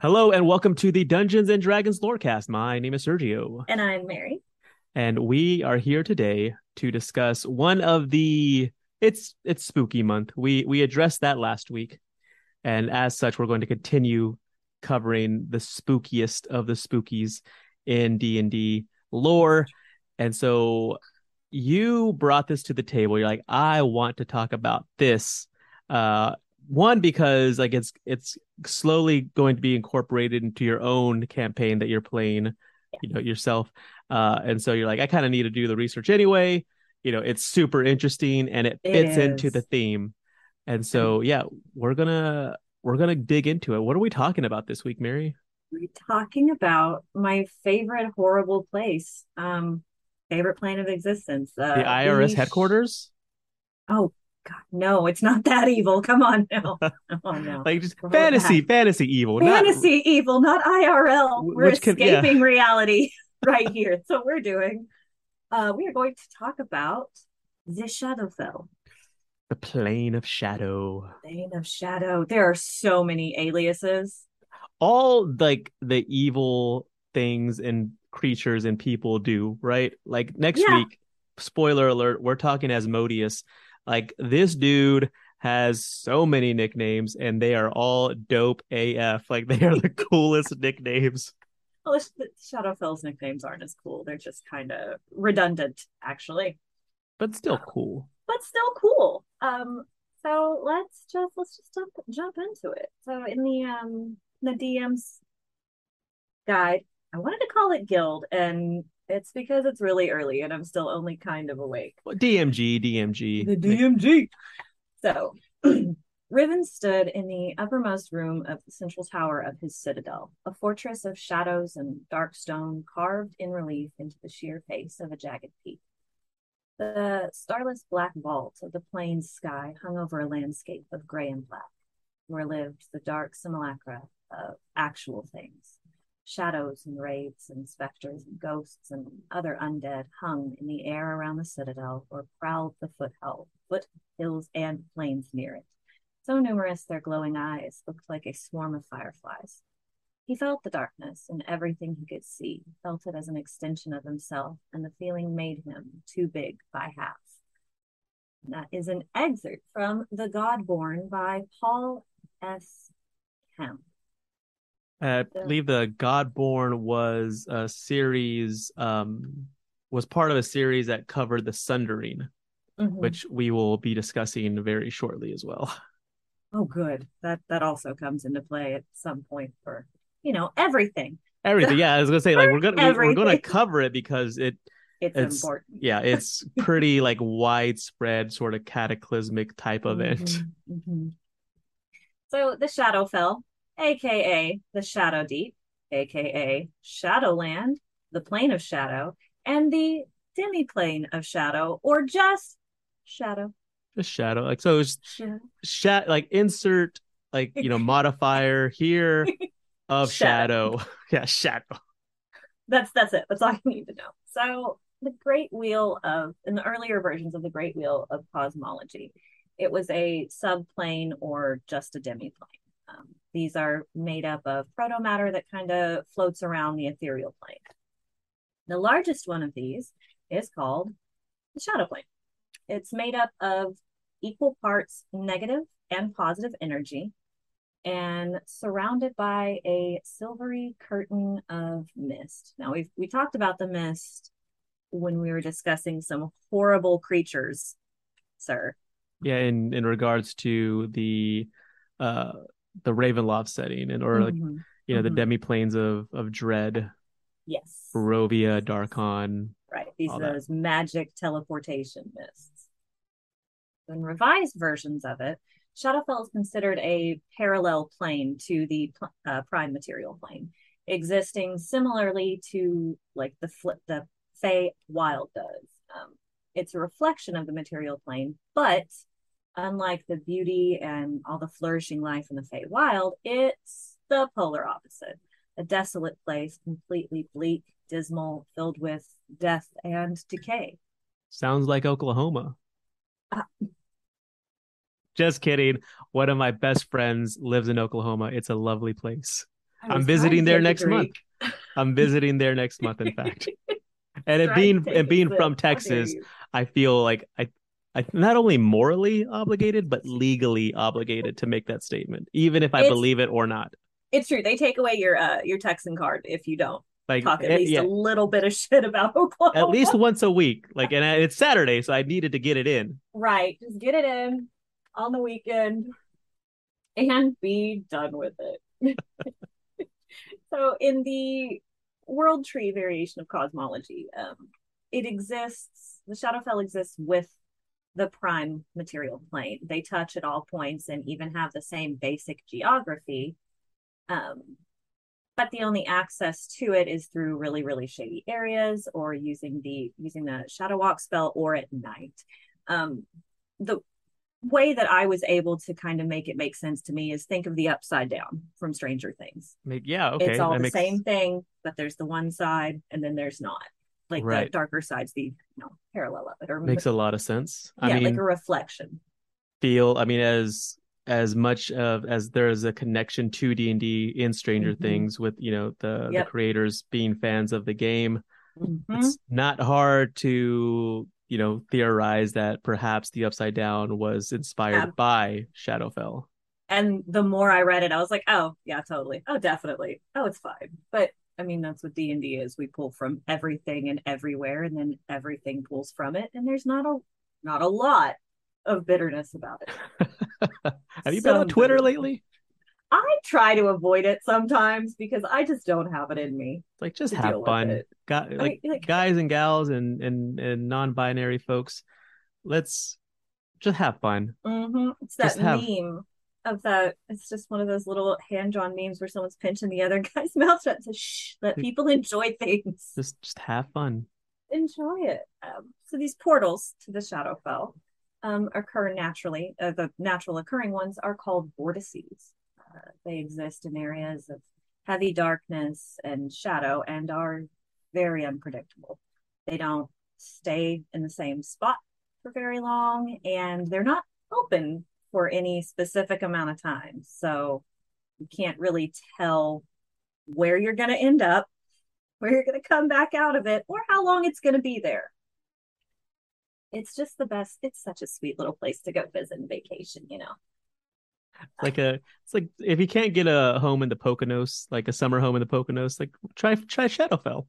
Hello and welcome to the Dungeons and Dragons Lorecast. My name is Sergio, And I'm Mary. and we are here today to discuss one of the it's it's spooky month. We we addressed that last week, and as such, we're going to continue covering the spookiest of the spookies in D and D lore. And so, you brought this to the table. You're like, I want to talk about this. Uh, one because like it's it's slowly going to be incorporated into your own campaign that you're playing you know yourself. Uh and so you're like i kind of need to do the research anyway. You know it's super interesting and it It fits into the theme. And so yeah we're gonna we're gonna dig into it. What are we talking about this week mary? We're talking about my favorite horrible place. Um, favorite plane of existence. Uh, the irs headquarters? Oh God, no, it's not that evil. Come on now. Come on now. like just We're fantasy fantasy evil not- Fantasy evil, not IRL. We're which can- yeah. escaping reality right here. That's what we're doing. Uh, we are going to talk about the Shadowfell. the plane of shadow Plane of Shadow. There are so many aliases. all like the evil things and creatures and people do, right? Like next Yeah. week, spoiler alert, we're talking Asmodeus. Like this dude has so many nicknames and they are all dope AF. Like they are the coolest nicknames. Well, Shadowfell's nicknames aren't as cool. They're just kind of redundant, actually. But still cool. but still cool. Um, so let's just let's just jump jump into it. So in the um the DM's guide, I wanted to call it guild, and it's because it's really early and I'm still only kind of awake. DMG, DMG. The DMG. So Riven stood in the uppermost room of the central tower of his citadel, a fortress of shadows and dark stone carved in relief into the sheer face of a jagged peak. The starless black vault of the plane's sky hung over a landscape of gray and black, where lived the dark simulacra of actual things. Shadows and wraiths and specters and ghosts and other undead hung in the air around the citadel or prowled the foothill, foothills and plains near it. So numerous their glowing eyes looked like a swarm of fireflies. He felt the darkness and everything he could see, felt it as an extension of himself, and the feeling made him too big by half. That is an excerpt from The Godborn by Paul S. Kemp. I believe the Godborn was a series, um, was part of a series that covered the Sundering, Mhm. which we will be discussing very shortly as well. Oh, good. That that also comes into play at some point for you know everything. Everything, yeah. I was gonna say like we're gonna we- we're gonna cover it because it, It's, It's- important. yeah, it's pretty like widespread sort of cataclysmic type event. Mhm, mhm. So the Shadowfell, aka the Shadow Deep, aka Shadowland, the Plane of Shadow, and the Demi-Plane of Shadow, or just Shadow. Just shadow. Like so it's Shadow. like insert like you know modifier here of Shadow. shadow. yeah, shadow. That's that's it. That's all you need to know. So the Great Wheel of in the earlier versions of the Great Wheel of Cosmology, it was a subplane or just a demiplane. Um, these are made up of protomatter that kind of floats around the ethereal plane. The largest one of these is called the shadow plane. It's made up of equal parts negative and positive energy and surrounded by a silvery curtain of mist. Now we've we talked about the mist when we were discussing some horrible creatures, sir. Yeah, in in regards to the uh the Ravenloft setting and or like Mhm. you know Mhm. the demiplanes of of dread, Yes. Barovia, Darkon. Right. These are that. those magic teleportation mists. In revised versions of it, Shadowfell is considered a parallel plane to the uh, prime material plane, existing similarly to like the flip the Fey Wild does. Um, it's a reflection of the material plane, but unlike the beauty and all the flourishing life in the Fey Wild, it's the polar opposite. A desolate place, completely bleak, dismal, filled with death and decay. Sounds like Oklahoma. Uh, Just kidding. One of my best friends lives in Oklahoma. It's a lovely place. I'm visiting there next month. I'm visiting there next month, in fact. And it being and being from Texas. I feel like I not only morally obligated, but legally obligated to make that statement, even if I It's- believe it or not. It's true. They take away your uh your Texan card if you don't Like talk at eh, least yeah, a little bit of shit about Oklahoma. at least once a week. Like, and it's Saturday, so I needed to get it in. right. Just get it in on the weekend and be done with it. so in the world tree variation of cosmology, um, it exists, the Shadowfell exists with the prime material plane. They touch at all points and even have the same basic geography. Um, but the only access to it is through really, really shady areas or using the using the shadow walk spell or at night. Um, the way that I was able to kind of make it make sense to me is think of the upside down from Stranger Things. Yeah, okay, it's all that the makes same thing, but there's the one side and then there's not. Like the darker side's the you know parallel of it or makes a lot of sense. yeah, mean, like a reflection. feel i mean as as much of as there is a connection to d&d in stranger Mhm. things with you know the Yep. the creators being fans of the game Mhm. it's not hard to you know theorize that perhaps the upside down was inspired Ab- by shadowfell And the more I read it, I was like, oh yeah, totally. Oh, definitely. Oh, it's fine. But I mean, that's what D and D is. We pull from everything and everywhere, and then everything pulls from it. And there's not a not a lot of bitterness about it. have you been on twitter lately I try to avoid it sometimes because I just don't have it in me. like just have fun it. Gu- like, like- guys and gals and and and non-binary folks let's just have fun hmm It's that Just have- meme of that. It's just one of those little hand drawn memes where someone's pinching the other guy's mouth shut. So shh, let people enjoy things. just just have fun enjoy it. Um, so these portals to the Shadowfell um, occur naturally. Uh, the natural occurring ones are called vortices. Uh, they exist in areas of heavy darkness and shadow and are very unpredictable. They don't stay in the same spot for very long and they're not open for any specific amount of time. So you can't really tell where you're going to end up where you're going to come back out of it or how long it's going to be there. It's just the best. It's such a sweet little place to go visit and vacation, you know. like a it's like if you can't get a home in the Poconos, like a summer home in the Poconos, like try try Shadowfell.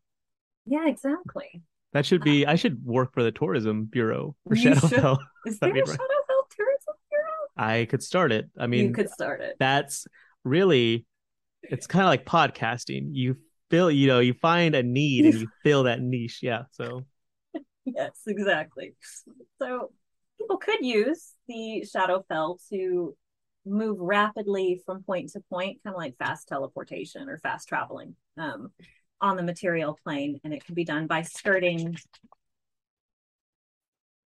Yeah, exactly. That should be uh, I should work for the tourism bureau for You should. Shadowfell. Is there a right. Shadowfell Tourism Bureau? I could start it. I mean you could start it. that's really it's kind of like podcasting. You fill you know, you find a need and you fill that niche. Yeah. So Yes, exactly. So people could use the Shadowfell to move rapidly from point to point, kind of like fast teleportation or fast traveling um, on the material plane. And it can be done by skirting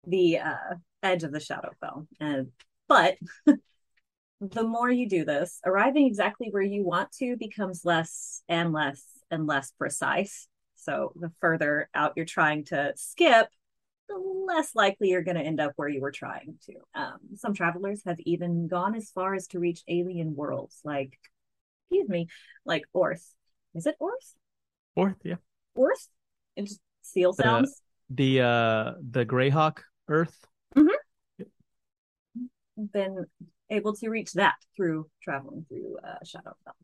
the uh, edge of the Shadowfell. And but the more you do this, arriving exactly where you want to becomes less and less and less precise. So the further out you're trying to skip, the less likely you're going to end up where you were trying to. Um, some travelers have even gone as far as to reach alien worlds, like, excuse me, like Oerth. Is it Oerth? Oerth, yeah. Oerth? It just seal sounds. The uh the Greyhawk Earth. Been able to reach that through traveling through uh, Shadowfell.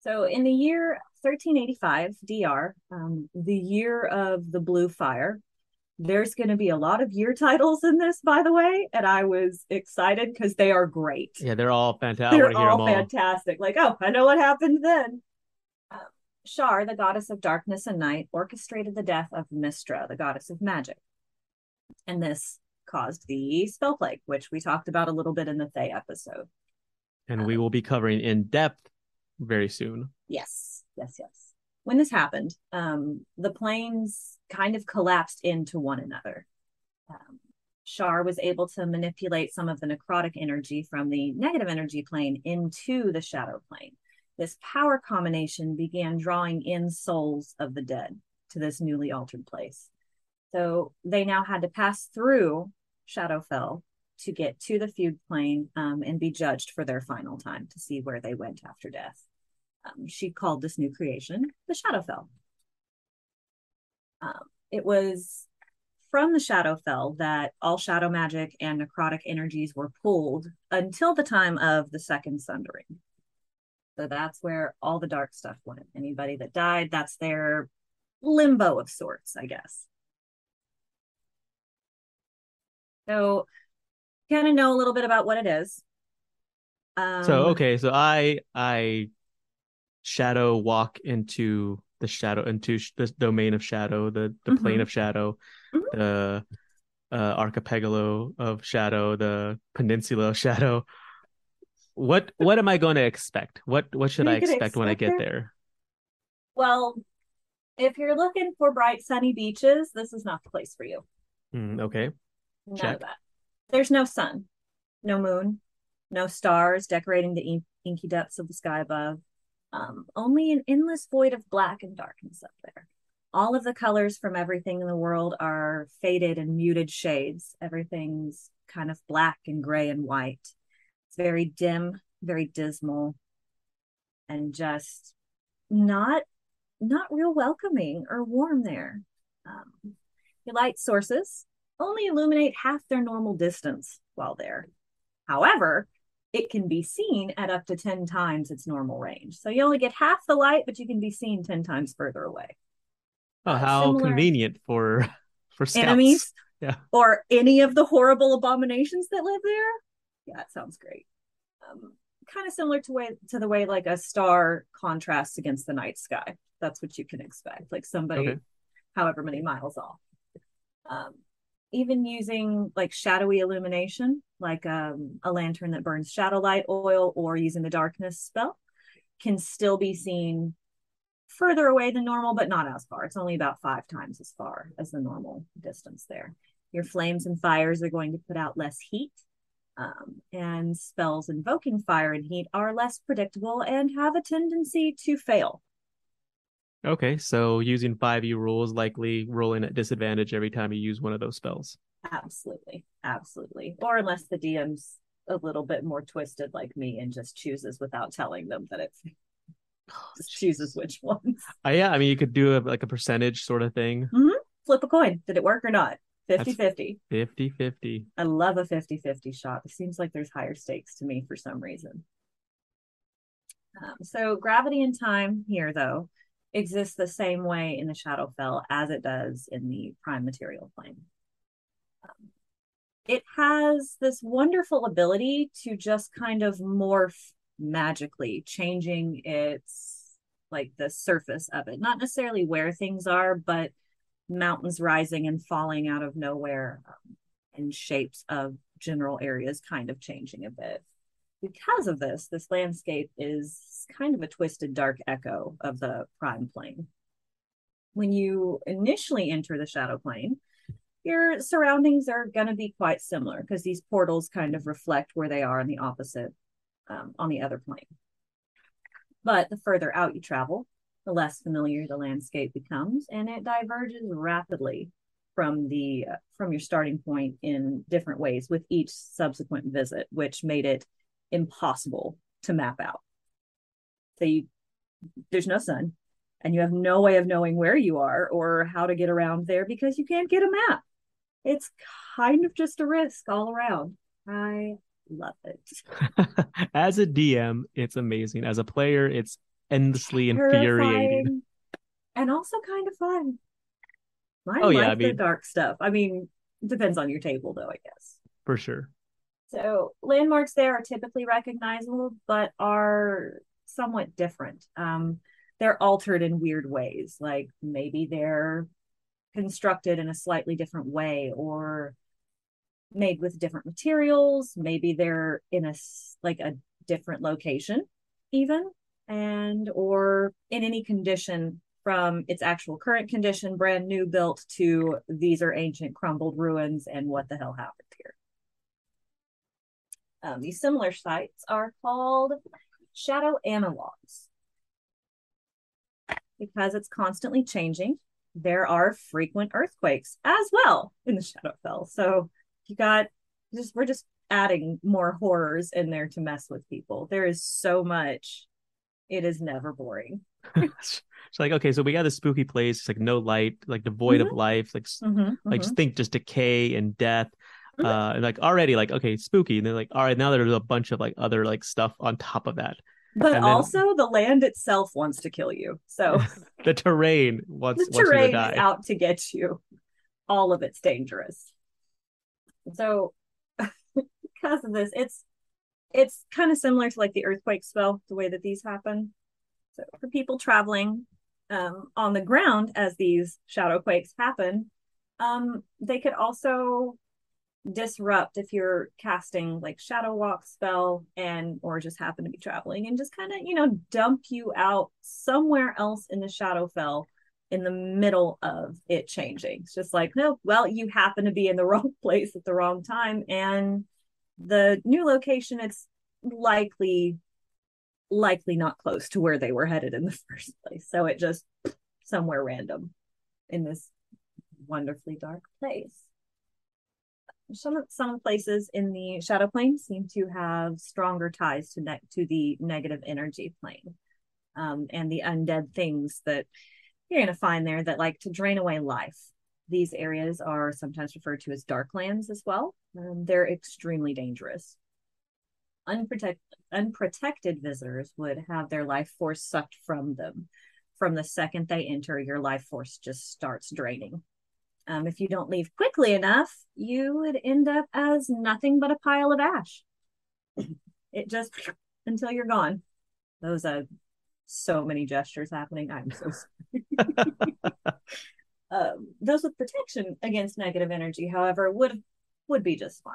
So in the year 1385 DR, um, the year of the blue fire, there's going to be a lot of year titles in this, by the way, and I was excited because they are great. Yeah, they're all fantastic. They're all fantastic. Like, oh, I know what happened then. Um, Shar, the goddess of darkness and night, orchestrated the death of Mystra, the goddess of magic. And this caused the spell plague, which we talked about a little bit in the Thay episode. And um, we will be covering in depth very soon. Yes, yes, yes. When this happened, um, the planes kind of collapsed into one another. Um, Shar was able to manipulate some of the necrotic energy from the negative energy plane into the shadow plane. This power combination began drawing in souls of the dead to this newly altered place. So they now had to pass through Shadowfell to get to the fugue plane um, and be judged for their final time to see where they went after death. Um, she called this new creation the Shadowfell. Um, it was from the Shadowfell that all shadow magic and necrotic energies were pulled until the time of the Second Sundering. So that's where all the dark stuff went. Anybody that died, that's their limbo of sorts, I guess. So, kind of know a little bit about what it is. Um, so okay, so I I shadow walk into the shadow into the domain of shadow, the the mm-hmm. plane of shadow, mm-hmm. the uh, archipelago of shadow, the peninsula of shadow. What what am I going to expect? What what should I expect, expect when I get there? Well, if you're looking for bright sunny beaches, this is not the place for you. Mm, okay. None Check. of that. There's no sun, no moon, no stars decorating the in- inky depths of the sky above. Um, only an endless void of black and darkness up there. All of the colors from everything in the world are faded and muted shades. Everything's kind of black and gray and white. It's very dim, very dismal, and just not not real welcoming or warm there. Um, your light sources only illuminate half their normal distance while there. However, it can be seen at up to 10 times its normal range. So you only get half the light, but you can be seen 10 times further away. Oh, how Similar... convenient for for scouts. enemies yeah. or any of the horrible abominations that live there. Yeah, it sounds great. Um, kind of similar to way to the way like a star contrasts against the night sky. That's what you can expect. Like somebody, okay. however many miles off. Um, even using like shadowy illumination, like um, a lantern that burns shadow light oil or using the darkness spell, can still be seen further away than normal, but not as far. It's only about five times as far as the normal distance there. Your flames and fires are going to put out less heat, um, and spells invoking fire and heat are less predictable and have a tendency to fail. Okay, so using 5e rules likely rolling at disadvantage every time you use one of those spells. Absolutely. Absolutely. Or unless the DM's a little bit more twisted like me and just chooses without telling them that it just chooses which ones. Uh, yeah, I mean you could do a, like a percentage sort of thing. Mm-hmm. Flip a coin. Did it work or not? 50-50. 50-50. I love a 50-50 shot. It seems like there's higher stakes to me for some reason. Um, so gravity and time here though exists the same way in the Shadowfell as it does in the prime material plane. Um, it has this wonderful ability to just kind of morph magically, changing its like the surface of it, not necessarily where things are, but mountains rising and falling out of nowhere um, and shapes of general areas kind of changing a bit because of this, this landscape is kind of a twisted, dark echo of the prime plane. When you initially enter the shadow plane, your surroundings are going to be quite similar because these portals kind of reflect where they are in the opposite, um, on the other plane. But the further out you travel, the less familiar the landscape becomes, and it diverges rapidly from the uh, from your starting point in different ways with each subsequent visit, which made it impossible to map out. So you, there's no sun, and you have no way of knowing where you are or how to get around there because you can't get a map. It's kind of just a risk all around. I love it. As a DM, it's amazing. As a player, it's endlessly infuriating. And also kind of fun. I Oh, like yeah, I the mean- dark stuff. I mean, depends on your table though, I guess. For sure. So landmarks there are typically recognizable, but are somewhat different. Um, they're altered in weird ways, like maybe they're constructed in a slightly different way or made with different materials. Maybe they're in a like a different location, even, and or in any condition from its actual current condition, brand new built, to these are ancient crumbled ruins and what the hell happened here. Um, these similar sites are called shadow analogs. Because it's constantly changing, there are frequent earthquakes as well in the Shadowfell. So you got just we're just adding more horrors in there to mess with people. There is so much. It is never boring. it's like okay, so we got this spooky place. It's like no light, like devoid of life, like Mhm, like mhm. think just decay and death. Uh, and like already like okay, spooky. And then like all right, now there's a bunch of like other like stuff on top of that. but then- also the land itself wants to kill you. So The terrain wants the wants you to terrain die. is out to get you. All of it's dangerous. So because of this, it's it's kind of similar to like the earthquake spell, the way that these happen. So for people traveling um, on the ground as these shadow quakes happen, um, they could also disrupt if you're casting like shadow walk spell and or just happen to be traveling and just kind of you know dump you out somewhere else in the shadowfell in the middle of it changing. It's just like no well you happen to be in the wrong place at the wrong time and the new location it's likely likely not close to where they were headed in the first place. So it just somewhere random in this wonderfully dark place some some places in the shadow plane seem to have stronger ties to ne- to the negative energy plane. Um, and the undead things that you're going to find there that like to drain away life. These areas are sometimes referred to as dark lands as well. Um, they're extremely dangerous. Unprotected unprotected visitors would have their life force sucked from them. From the second they enter your life force just starts draining um, if you don't leave quickly enough, you would end up as nothing but a pile of ash. It just until you're gone. Those are so many gestures happening. I'm so sorry. um, those with protection against negative energy, however, would would be just fine.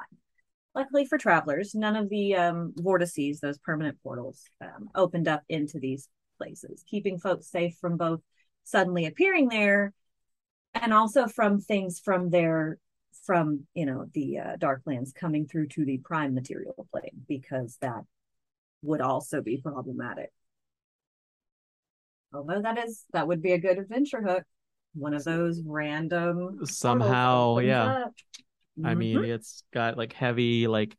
Luckily for travelers, none of the um, vortices, those permanent portals, um, opened up into these places, keeping folks safe from both suddenly appearing there and also from things from their from you know the uh, darklands coming through to the prime material plane because that would also be problematic although that is that would be a good adventure hook one of those random Somehow, yeah. up. I mean, Mhm. it's got like heavy like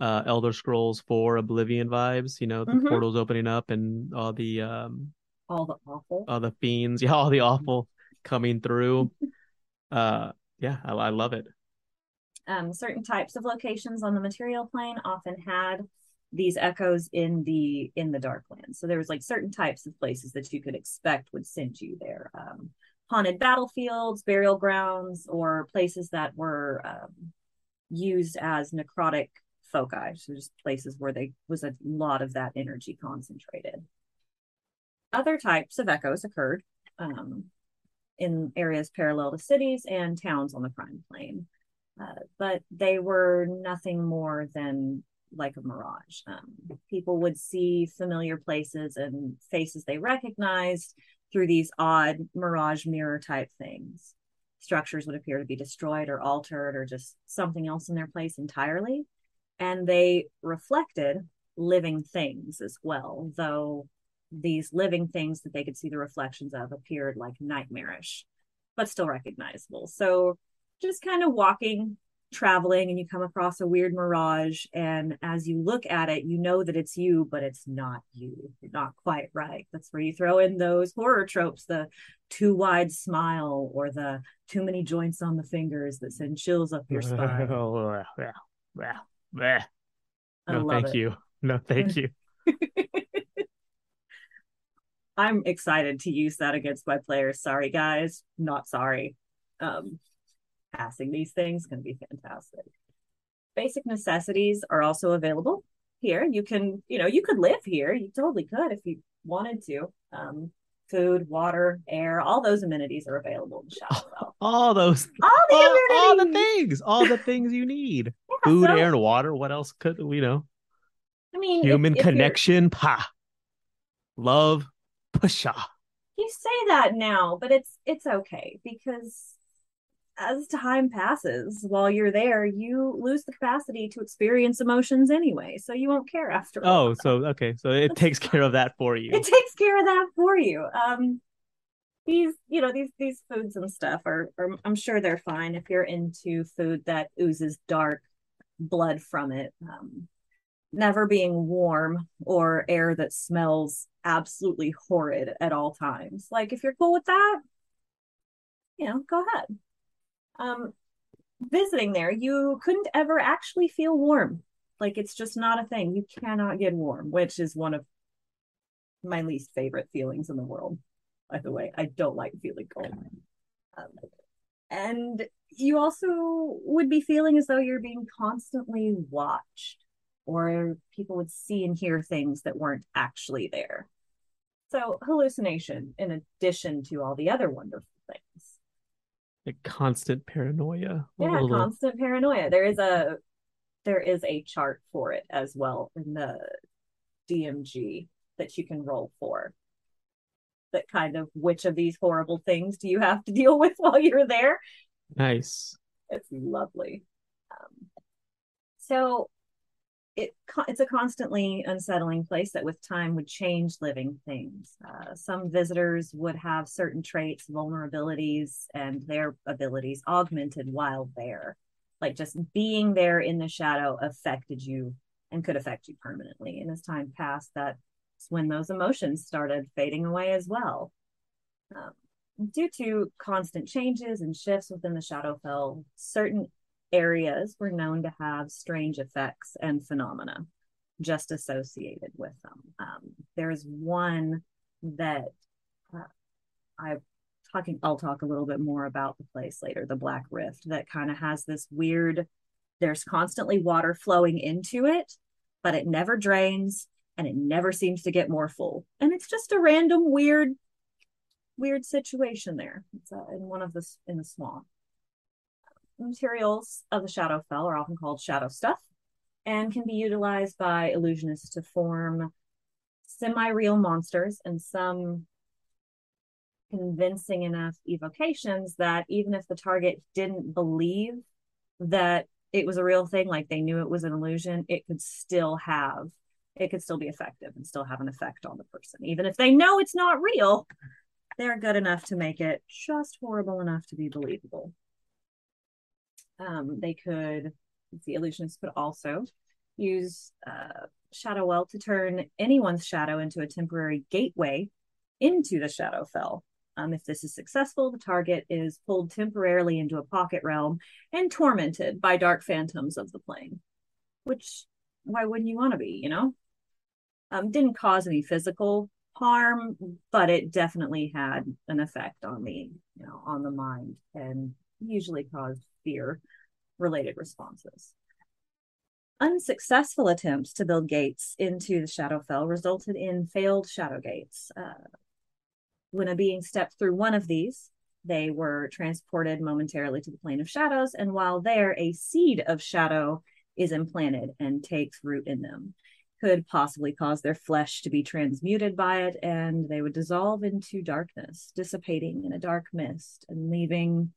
uh Elder Scrolls 4 Oblivion vibes, you know, the Mhm. portals opening up and all the um all the awful all the fiends, yeah, all the awful coming through. Uh yeah, I, I love it. um, certain types of locations on the material plane often had these echoes in the in the dark darklands so there was like certain types of places that you could expect would send you there um, haunted battlefields burial grounds or places that were um, used as necrotic foci so just places where they was a lot of that energy concentrated other types of echoes occurred um, in areas parallel to cities and towns on the prime plane uh, but they were nothing more than like a mirage. Um, people would see familiar places and faces they recognized through these odd mirage mirror type things. Structures would appear to be destroyed or altered or just something else in their place entirely. And they reflected living things as well, though these living things that they could see the reflections of appeared like nightmarish, but still recognizable. So just kind of walking traveling and you come across a weird mirage and as you look at it you know that it's you but it's not you You're not quite right that's where you throw in those horror tropes the too wide smile or the too many joints on the fingers that send chills up your spine oh, yeah, yeah, yeah. no thank it. you no thank you i'm excited to use that against my players sorry guys not sorry um passing these things can be fantastic. Basic necessities are also available here. You can, you know, you could live here. You totally could if you wanted to. Um, food, water, air, all those amenities are available in the Shadow All those, all the all, amenities, all the things, all the things you need. Yeah, Food, so, air, and water. What else could we know? I mean, Human if, if connection, pa. Love, You say that now, but it's it's okay because as time passes while you're there you lose the capacity to experience emotions anyway so you won't care after oh so okay so it takes care of that for you. It takes care of that for you. Um these you know these these foods and stuff are, are i'm sure they're fine if you're into food that oozes dark blood from it. Um never being warm or air that smells absolutely horrid at all times like if you're cool with that you know go ahead um, visiting there, you couldn't ever actually feel warm. Like it's just not a thing. You cannot get warm, which is one of my least favorite feelings in the world. By the way, I don't like feeling cold. Um, and you also would be feeling as though you're being constantly watched, or people would see and hear things that weren't actually there. So, hallucination, in addition to all the other wonderful things like constant paranoia. Yeah, constant paranoia. There is a there is a chart for it as well in the DMG that you can roll for. That kind of which of these horrible things do you have to deal with while you're there? Nice. It's lovely. Um, so it it's a constantly unsettling place that with time would change living things. Uh, some visitors would have certain traits, vulnerabilities, and their abilities augmented while there. Like just being there in the shadow affected you and could affect you permanently. And as time passed, that's when those emotions started fading away as well. Um, due to constant changes and shifts within the Shadowfell, certain areas were known to have strange effects and phenomena just associated with them. Um, there's one that uh, I talking I'll talk a little bit more about the place later, the Black Rift that kind of has this weird there's constantly water flowing into it, but it never drains and it never seems to get more full. And it's just a random weird weird situation there. It's uh, in one of the in the swamp materials of the Shadowfell are often called shadow stuff and can be utilized by illusionists to form semi-real monsters and some convincing enough evocations that even if the target didn't believe that it was a real thing like they knew it was an illusion it could still have it could still be effective and still have an effect on the person. Even if they know it's not real they're good enough to make it just horrible enough to be believable um, they could, the illusionist could also use uh, Shadow Well to turn anyone's shadow into a temporary gateway into the Shadowfell. Um, if this is successful, the target is pulled temporarily into a pocket realm and tormented by dark phantoms of the plane. Which, why wouldn't you want to be, you know? Um, didn't cause any physical harm, but it definitely had an effect on the, you know, on the mind and usually caused fear related responses. Unsuccessful attempts to build gates into the Shadowfell resulted in failed shadow gates. Uh, when a being stepped through one of these, they were transported momentarily to the plane of shadows, and while there, a seed of shadow is implanted and takes root in them could possibly cause their flesh to be transmuted by it and they would dissolve into darkness, dissipating in a dark mist and leaving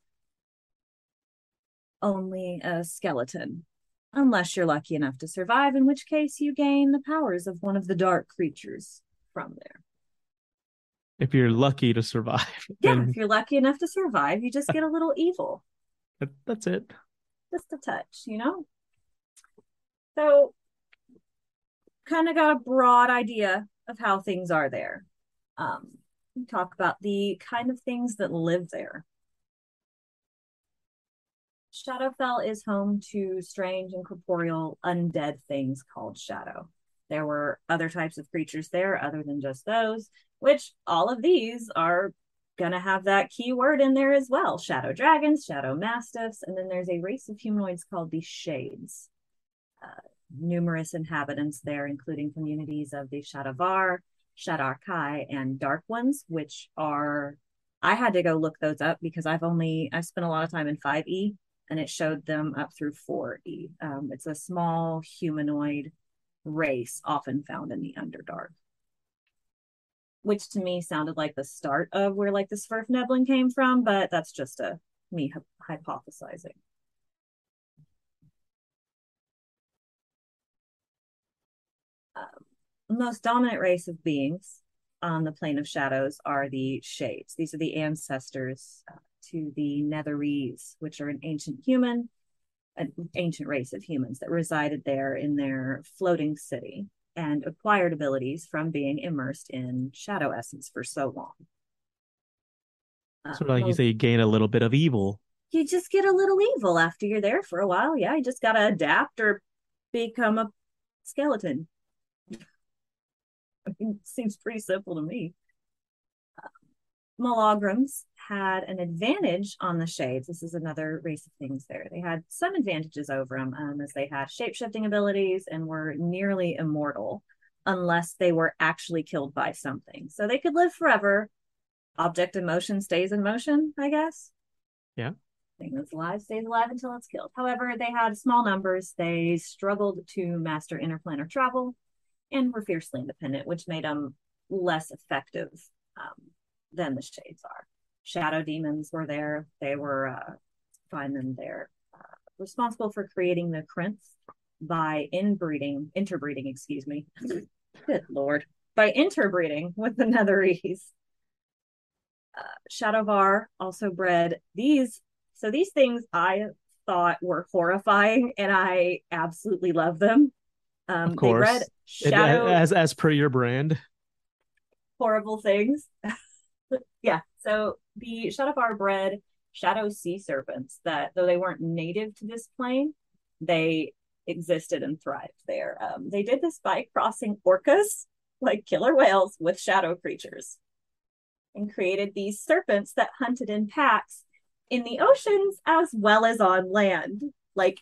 only a skeleton. Unless you're lucky enough to survive, in which case you gain the powers of one of the dark creatures from there. If you're lucky to survive. Yeah, then if you're lucky enough to survive, you just get a little evil. that's it. just a touch, you know? So, kind of got a broad idea of how things are there. Um, we talk about the kind of things that live there. Shadowfell is home to strange and corporeal undead things called shadow. There were other types of creatures there other than just those, which all of these are gonna have that key word in there as well shadow dragons shadow mastiffs and then there's a race of humanoids called the shades uh, numerous inhabitants there including communities of the shadovar shadarkai and dark ones which are i had to go look those up because i've only i've spent a lot of time in 5e and it showed them up through 4e um, it's a small humanoid race often found in the underdark which to me sounded like the start of where like the Svirfneblin came from, but that's just a me hypothesizing. Um, most dominant race of beings on the plane of shadows are the shades. These are the ancestors uh, to the Netherese, which are an ancient human, an ancient race of humans that resided there in their floating city and acquired abilities from being immersed in shadow essence for so long. Uh, Sort of like you say, you gain a little bit of evil. you just get a little evil after you're there for a while. Yeah, you just got to adapt or become a skeleton. I mean, seems pretty simple to me. Uh, Malaugrym had an advantage on the shades. This is another race of things there. They had some advantages over them um, as they had shape shifting abilities and were nearly immortal unless they were actually killed by something. So they could live forever. Object in motion stays in motion, I guess Yeah. thing that's alive stays alive until it's killed. However, they had small numbers. They struggled to master interplanar travel and were fiercely independent, which made them less effective um, than the shades are. Shadow demons were there. They were, uh, find them there, uh, responsible for creating the Krinth by inbreeding, interbreeding, excuse me. Good lord. By interbreeding with the Netherese. Uh, Shadovar also bred these so these things I thought were horrifying, and I absolutely love them. Um, Of course. They It- shadow as as per your brand. horrible things. yeah. So the Shadovar bred shadow sea serpents that, though they weren't native to this plane, they existed and thrived there. Um, they did this by crossing orcas, like killer whales, with shadow creatures, and created these serpents that hunted in packs in the oceans as well as on land. Like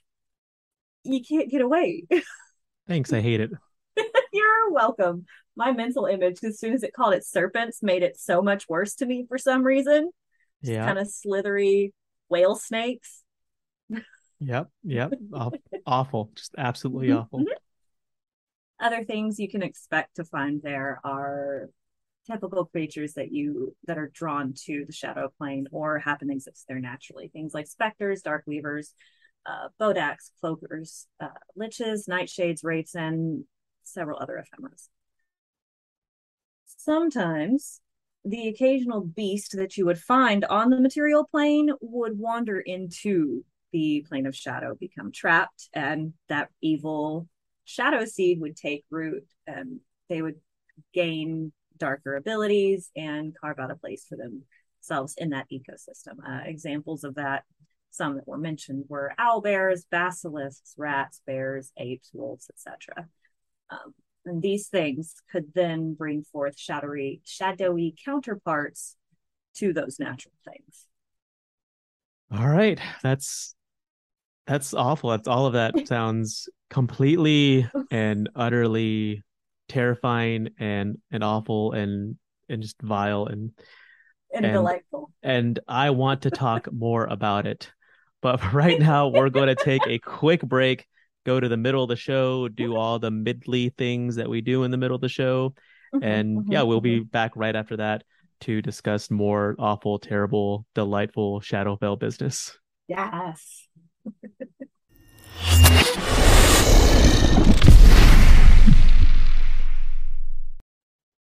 you can't get away. Thanks, I hate it. You're welcome. My mental image, as soon as it called it serpents, made it so much worse to me for some reason. Yeah. Kind of slithery whale snakes. Yep. Yep. Awful. Just absolutely Mhm, awful. Other things you can expect to find there are typical creatures that you that are drawn to the shadow plane or happen exist there naturally. Things like specters, dark weavers, uh, bodaks, cloakers, uh, liches, nightshades, wraiths, and several other ephemeras. Sometimes the occasional beast that you would find on the material plane would wander into the plane of shadow, become trapped, and that evil shadow seed would take root and they would gain darker abilities and carve out a place for themselves in that ecosystem. Uh, examples of that, some that were mentioned, were owl bears, basilisks, rats, bears, apes, wolves, etc. Um, and these things could then bring forth shadowy, shadowy counterparts to those natural things. All right. That's that's awful. That's all of that sounds completely and utterly terrifying and and awful and and just vile and And, And- delightful. and I want to talk more about it. But right now we're going to take a quick break go to the middle of the show, do all the midly things that we do in the middle of the show. Mhm, And mhm, yeah, we'll be mhm. back right after that to discuss more awful, terrible, delightful Shadowfell business. Yes.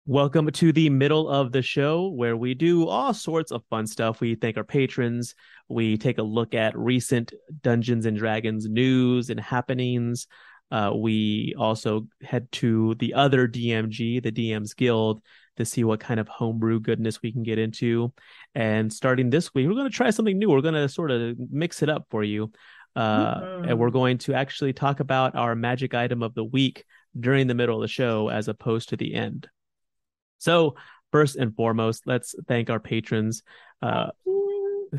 Welcome to the middle of the show where we do all sorts of fun stuff. We thank our patrons. We take a look at recent Dungeons and Dragons news and happenings. Uh, we also head to the other DMG, the DM's Guild, to see what kind of homebrew goodness we can get into. And starting this week, we're going to try something new. We're going to sort of mix it up for you. Uh, Mhm. And we're going to actually talk about our magic item of the week during the middle of the show as opposed to the end. So, first and foremost, let's thank our patrons. Uh,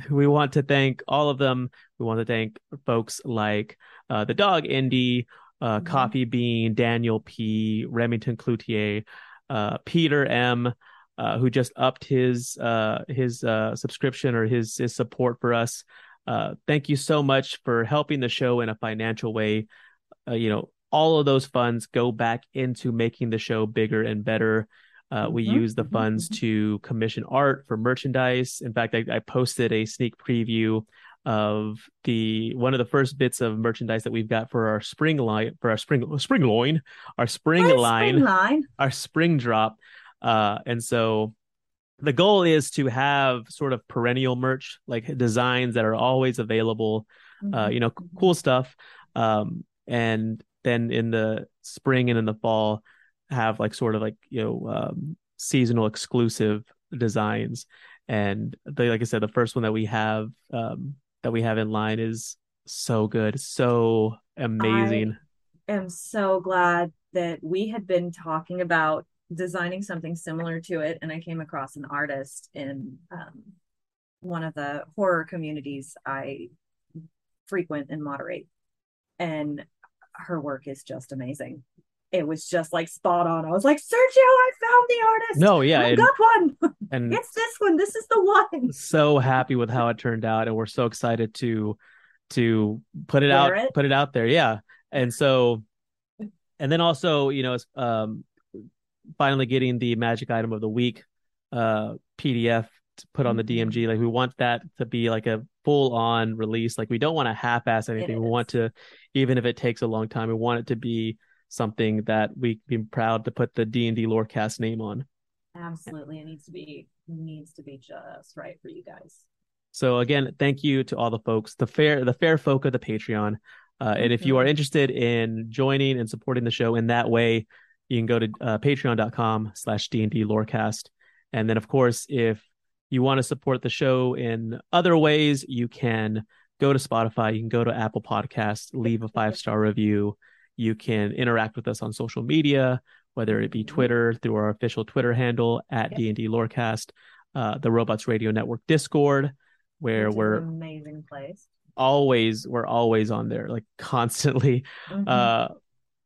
we want to thank all of them. We want to thank folks like uh, the dog Indy, uh, Mhm. Coffee Bean, Daniel P, Remington Cloutier, uh, Peter M, uh, who just upped his uh, his uh, subscription or his his support for us. Uh, thank you so much for helping the show in a financial way. Uh, you know, all of those funds go back into making the show bigger and better. Uh, we Mhm, use the funds mhm. to commission art for merchandise. In fact, I, I posted a sneak preview of the one of the first bits of merchandise that we've got for our spring line for our spring spring loin, our spring line, spring line. our spring drop. Uh, and so the goal is to have sort of perennial merch, like designs that are always available uh, Mhm, you know, cool stuff. Um, and then in the spring and in the fall, have like sort of like you know um, seasonal exclusive designs. And the, like I said, the first one that we have um, that we have in line is so good, so amazing. I am so glad that we had been talking about designing something similar to it, and I came across an artist in um, one of the horror communities I frequent and moderate, and her work is just amazing. It was just like spot on. I was like, Sergio, I found the artist. No, yeah, I got one. and it's this one. This is the one. so happy with how it turned out and we're so excited to to put it Wear out it. put it out there yeah and so and then also you know um finally getting the magic item of the week uh pdf to put on the Mhm. dmg like we want that to be like a full on release like we don't want to half-ass anything we want to even if it takes a long time we want it to be something that we can be proud to put the d&d lorecast name on Absolutely, it needs to be needs to be just right for you guys. So again, thank you to all the folks, the fair, the fair folk of the Patreon. Uh, and if you are Mhm. interested in joining and supporting the show in that way, you can go to uh, patreon.com slash D&D Lorecast. And then, of course, if you want to support the show in other ways, you can go to Spotify, you can go to Apple Podcasts, leave a five-star review. You can interact with us on social media, whether it be Mhm. Twitter through our official Twitter handle at Yep. D&D Lorecast, uh, the Robots Radio Network Discord, where Which we're an amazing place. always we're always on there like constantly Mhm. uh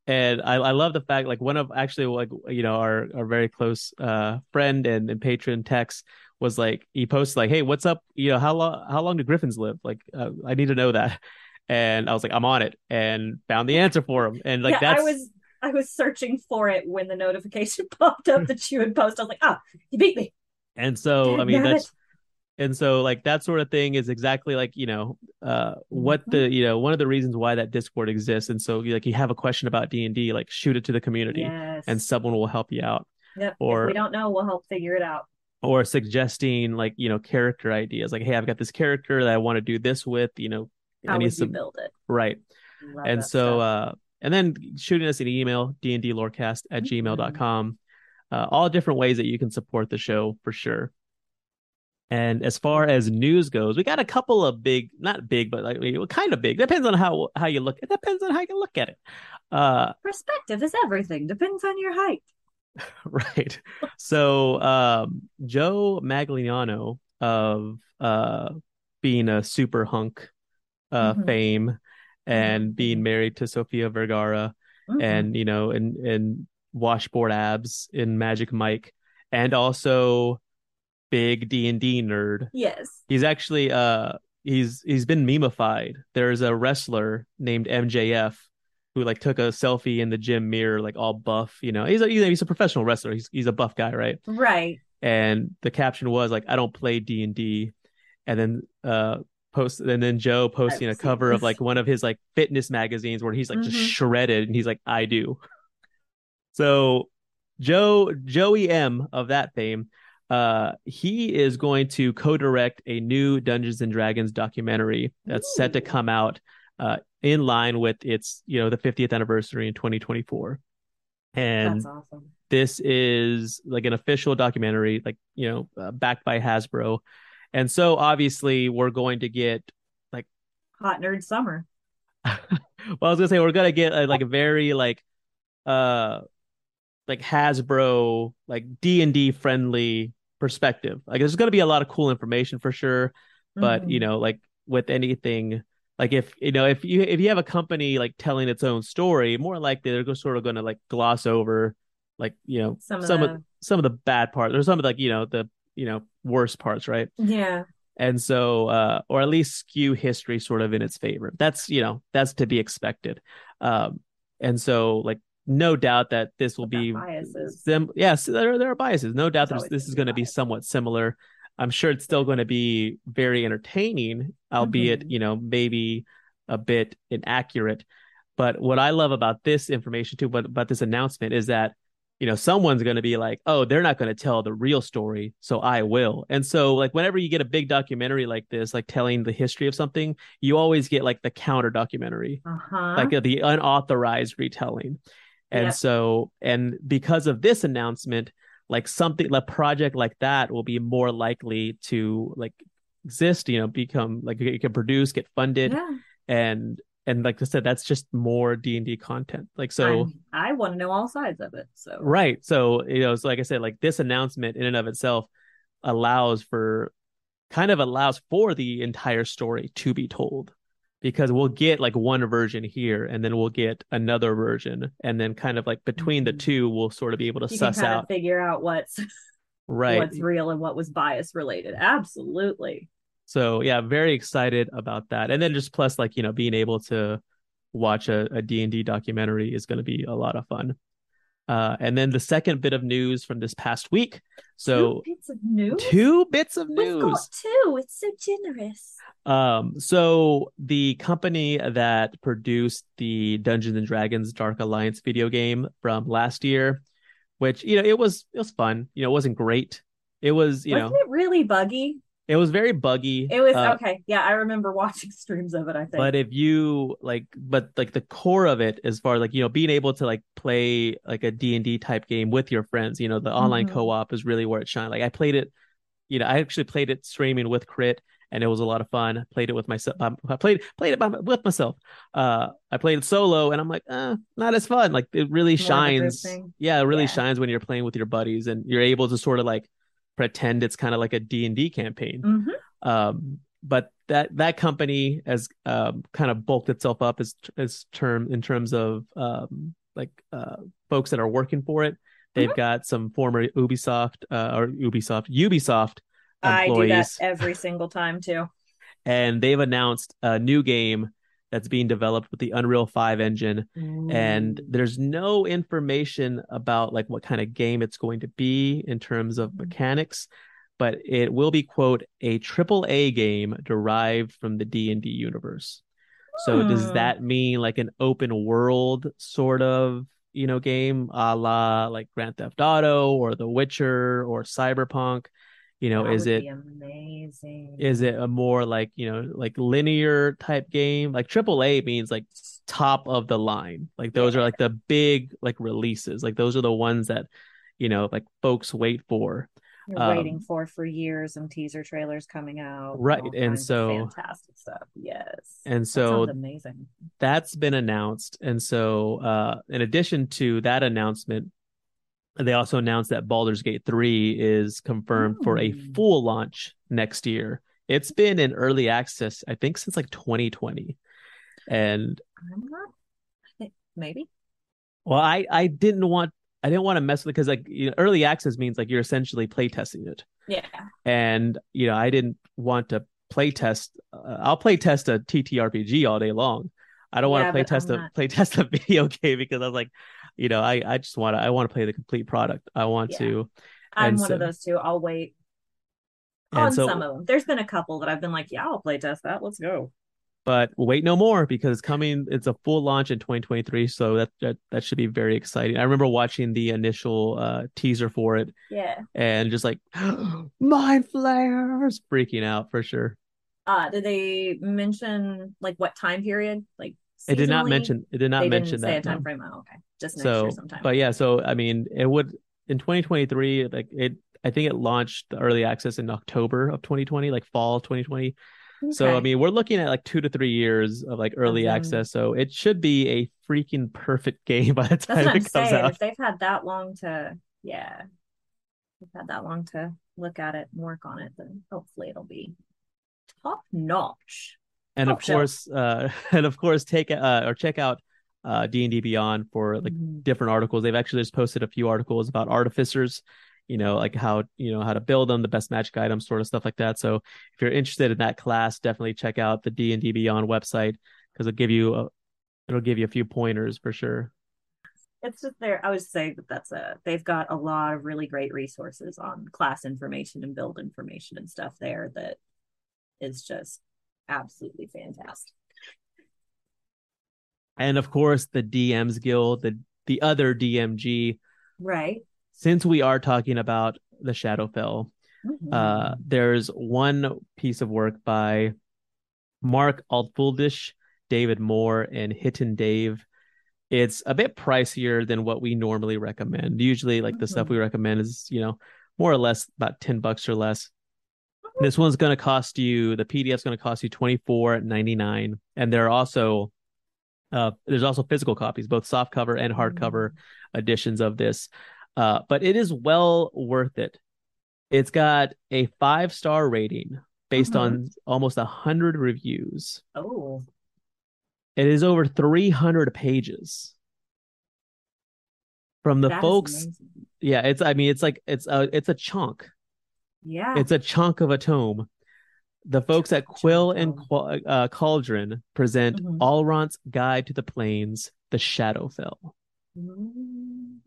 and I, I love the fact like one of actually like you know our our very close uh friend and, and patron Tex was like he posted like hey what's up you know how long how long do griffins live like uh, I need to know that and I was like I'm on it and found the answer for him and like yeah, that's I was I was searching for it when the notification popped up that you had posted. I was like, ah, you beat me. and so I mean that's it. and so like that sort of thing is exactly like you know uh what Mm-hmm. the you know one of the reasons why that discord exists and so like you have a question about d&d like shoot it to the community Yes. and someone will help you out Yep. or- if we don't know, we'll help figure it out. or suggesting like you know character ideas like hey i've got this character that i want to do this with you know How I need would some you build it? right Love and so uh and then shooting us an email dndlorecast at Mhm. gmail.com uh, all different ways that you can support the show for sure and as far as news goes we got a couple of big not big but like kind of big depends on how how you look it depends on how you look at it uh perspective is everything. Depends on your height. right so um joe manganiello of uh being a super hunk uh Mhm. fame and Mhm, being married to sofia vergara Mhm. and you know and and washboard abs in magic mike and also big d&d nerd yes. he's actually uh he's he's been memeified there's a wrestler named mjf who like took a selfie in the gym mirror, like all buff. You know, he's a he's a professional wrestler. He's he's a buff guy, right? Right. And the caption was like, "I don't play D and D," and then uh post and then Joe posting a cover of like one of his like fitness magazines where he's like just Mhm. shredded and he's like, "I do." So Joe Joey M of that fame, uh, he is going to co-direct a new Dungeons and Dragons documentary that's set to come out uh, in line with its you know the 50th anniversary in 2024, and That's awesome. this is like an official documentary, like you know, uh, backed by Hasbro, and so obviously we're going to get like Hot nerd summer. well, I was gonna say we're gonna get uh, like a very like uh like Hasbro like D and D friendly perspective. Like there's gonna be a lot of cool information for sure, but Mhm. you know, like with anything, like if you know if you if you have a company like telling its own story, more likely they're sort of gonna like gloss over like you know Some some of of some of the bad parts or some of like you know the you know worst parts, right? yeah. and so uh or at least skew history sort of in its favor that's you know that's to be expected um and so like no doubt that this will be biases. sim- yes there, there are biases no doubt that this is be to be somewhat similar i'm sure it's still going to be very entertaining albeit Mhm. you know maybe a bit inaccurate but what i love about this information too but about this announcement is that you know someone's going to be like oh they're not going to tell the real story so i will and so like whenever you get a big documentary like this like telling the history of something you always get like the counter documentary Uh-huh. like uh, the unauthorized retelling and Yep. so and because of this announcement like something a project like that will be more likely to like exist you know become like it can produce get funded yeah. and and like i said that's just more d&d content like so I'm- I want to know all sides of it. So Right. So, you know, so like I said, like this announcement in and of itself allows for kind of allows for the entire story to be told because we'll get like one version here and then we'll get another version and then kind of like between the Mhm. two we'll sort of be able to you suss kind out of figure out what's right what's real and what was bias related. Absolutely. So yeah very excited about that and then just plus like you know being able to watch a, a d&d documentary is going to be a lot of fun uh, and then the second bit of news from this past week so two bits of news. two bits of We've got two. It's so generous. Um, so the company that produced the Dungeons and Dragons Dark Alliance video game from last year, which you know it was it was fun. You know, it wasn't great. It was you Wasn't know it really buggy? It was very buggy. It was uh, okay. Yeah, I remember watching streams of it. I think. But if you like, but like the core of it, as far as like you know, being able to like play like a D and D type game with your friends, you know, the online Mhm. co-op is really where it shined. Like I played it, you know, I actually played it streaming with Crit, and it was a lot of fun. Played it with myself. I played played it by, with myself. Uh, I played it solo, and I'm like, uh, not as fun. Like it really More of a group shines. Yeah, it really Yeah. shines when you're playing with your buddies, and you're able to sort of like pretend it's kind of like a D and D campaign Mhm. um but that that company has um kind of bulked itself up as as term in terms of um like uh folks that are working for it they've Mm-hmm. got some former ubisoft uh or ubisoft ubisoft employees. I do that every single time too. and they've announced a new game that's being developed with the unreal 5 engine. And mm. there's no information about like what kind of game it's going to be in terms of mm. mechanics but it will be quote a triple a game derived from the d&d universe. So does that mean like an open world sort of you know game a la like grand theft auto or the witcher or cyberpunk you know That is it amazing? is it a more like you know like linear type game? Like triple a means like top of the line. Like those are like the big like releases. Like those are the ones that you know like folks wait for. You're um, waiting for for years and teaser trailers coming out, Right, and so- fantastic stuff. Yes, and so amazing. that's been announced. And so uh in addition to that announcement they also announced that Baldur's Gate 3 is confirmed for a Hmm. full launch next year. It's been in early access, I think, since like 2020. And I'm not. I think maybe. well, I I didn't want I didn't want to mess with it because like you know, early access means like you're essentially play testing it, Yeah. and you know I didn't want to play test. Uh, I'll play test a TTRPG all day long, I don't want to play test I'm a not- play test a video game because I was like, you know, I I just want to I want to play the complete product. I want Yeah. to. I'm one so- of those two. I'll wait on so, some of them. There's been a couple that I've been like, yeah, I'll play test that. Let's go. but wait no more because it's coming. It's a full launch in 2023, so that that that should be very exciting. I remember watching the initial uh, teaser for it Yeah. and just like mind flayers, freaking out for sure. Uh, did they mention like what time period? Like It did not mention. It did not mention that. a time no. frame. Oh, okay. Just next so year sometime. but yeah so i mean it would in 2023 like it i think it launched the early access in october of 2020 like fall of 2020 so i mean we're looking at like two to three years of like early them. access so it should be a freaking perfect game by the time what I'm it comes saying. out If they've had that long to, yeah, they've had that long to look at it and work on it, then hopefully it'll be top notch. And of Top shelf. course uh and of course take uh or check out uh d&d beyond for like Mhm. different articles they've actually just posted a few articles about artificers you know like how you know how to build them the best magic items sort of stuff like that so if you're interested in that class definitely check out the d&d beyond website because it'll give you a it'll give you a few pointers for sure It's just there. I would say that that's a they've got a lot of really great resources on class information and build information and stuff there that is just absolutely fantastic. and of course the dms guild the the other dmg Right. since we are talking about the shadowfell Mm-hmm. Uh, there's one piece of work by Mark Altfuldisch, David Moore, and Hiten Dave. It's a bit pricier than what we normally recommend. Usually, like the stuff Mhm. we recommend is, you know, more or less about 10 bucks or less. This one's going to cost you, the PDF's going to cost you twenty four ninety nine, And there are also, uh, there's also physical copies, both soft cover and hardcover editions of this. Uh, but it is well worth it. It's got a five star rating based Mhm. on almost a hundred reviews. Oh, It is over 300 pages. From the that folks, yeah, it's I mean it's like it's a it's a chunk. Yeah. It's a chunk of a tome. The folks at Quill and Qu- uh, Cauldron present Mhm. Ulraunt's Guide to the Planes, The Shadowfell. Mm.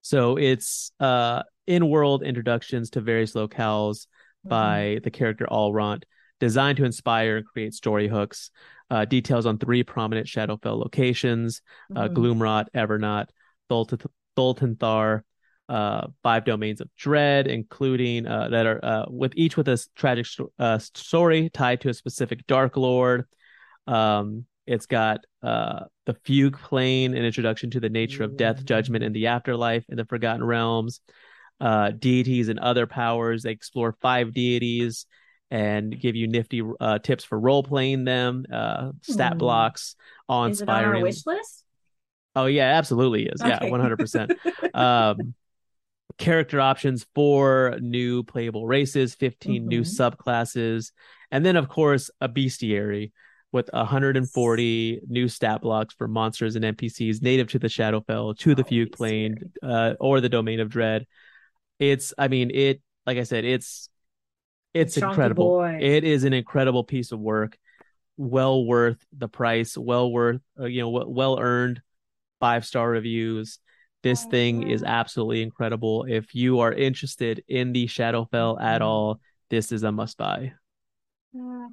So it's uh in-world introductions to various locales Mm-hmm. by the character Ulraunt, designed to inspire and create story hooks. Uh, details on three prominent Shadowfell locations: uh, Mhm. Gloomrot, Evernight, Thulth- Thultanthar. Uh, five domains of dread, including uh, that are uh, with each with a tragic sto- uh, story tied to a specific Dark Lord. Um, it's got uh, the fugue plane, an introduction to the nature of death, judgment, and the afterlife in the Forgotten Realms. Uh, deities and other powers. They explore five deities and give you nifty uh, tips for role playing them, uh, stat Hmm. blocks, awe Is it on our inspiring. wish list? Oh yeah, absolutely is. Yeah, one hundred percent. Character options for new playable races, 15 new Mhm. subclasses, and then of course a bestiary with 140 new stat blocks for monsters and NPCs native to the Shadowfell, to the Oh, Fugue Plane, uh, or the Domain of Dread. It's, I mean, it. Like I said, it's it's chunky incredible. boy. It is an incredible piece of work, well worth the price, well worth, uh, you know, well earned five star reviews. This thing is absolutely incredible. If you are interested in the Shadowfell at Mhm. all, this is a must buy. Yeah.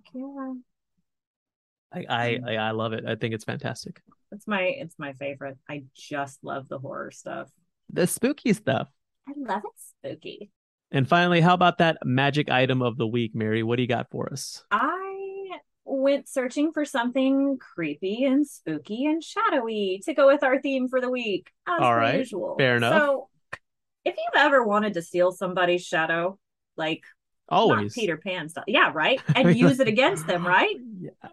I, I I I love it. I think it's fantastic. It's my it's my favorite. I just love the horror stuff. The spooky stuff. I love it spooky. And finally, how about that magic item of the week, Mary? What do you got for us? I went searching for something creepy and spooky and shadowy to go with our theme for the week, as All right, usual. fair enough. So, if you've ever wanted to steal somebody's shadow, like Always. Peter Pan stuff, yeah, right, and use it against them, right? Yeah.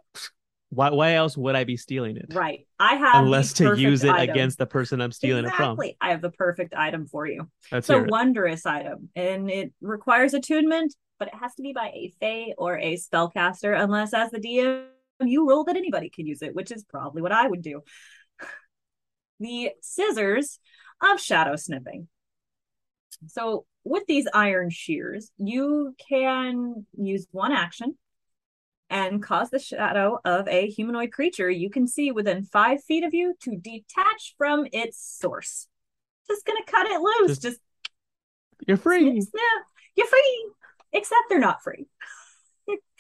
Why why else would I be stealing it? Right. I have Unless to use it item. against the person I'm stealing exactly. It from. I have the perfect item for you. That's It's a wondrous item, and it requires attunement, but it has to be by a Fae or a spellcaster, unless as the DM you rule that anybody can use it, which is probably what I would do. The scissors of shadow snipping. So with these iron shears, you can use one action and cause the shadow of a humanoid creature you can see within five feet of you to detach from its source. Just gonna cut it loose. Just- Just, You're free. snip, snip. You're free. Except they're not free.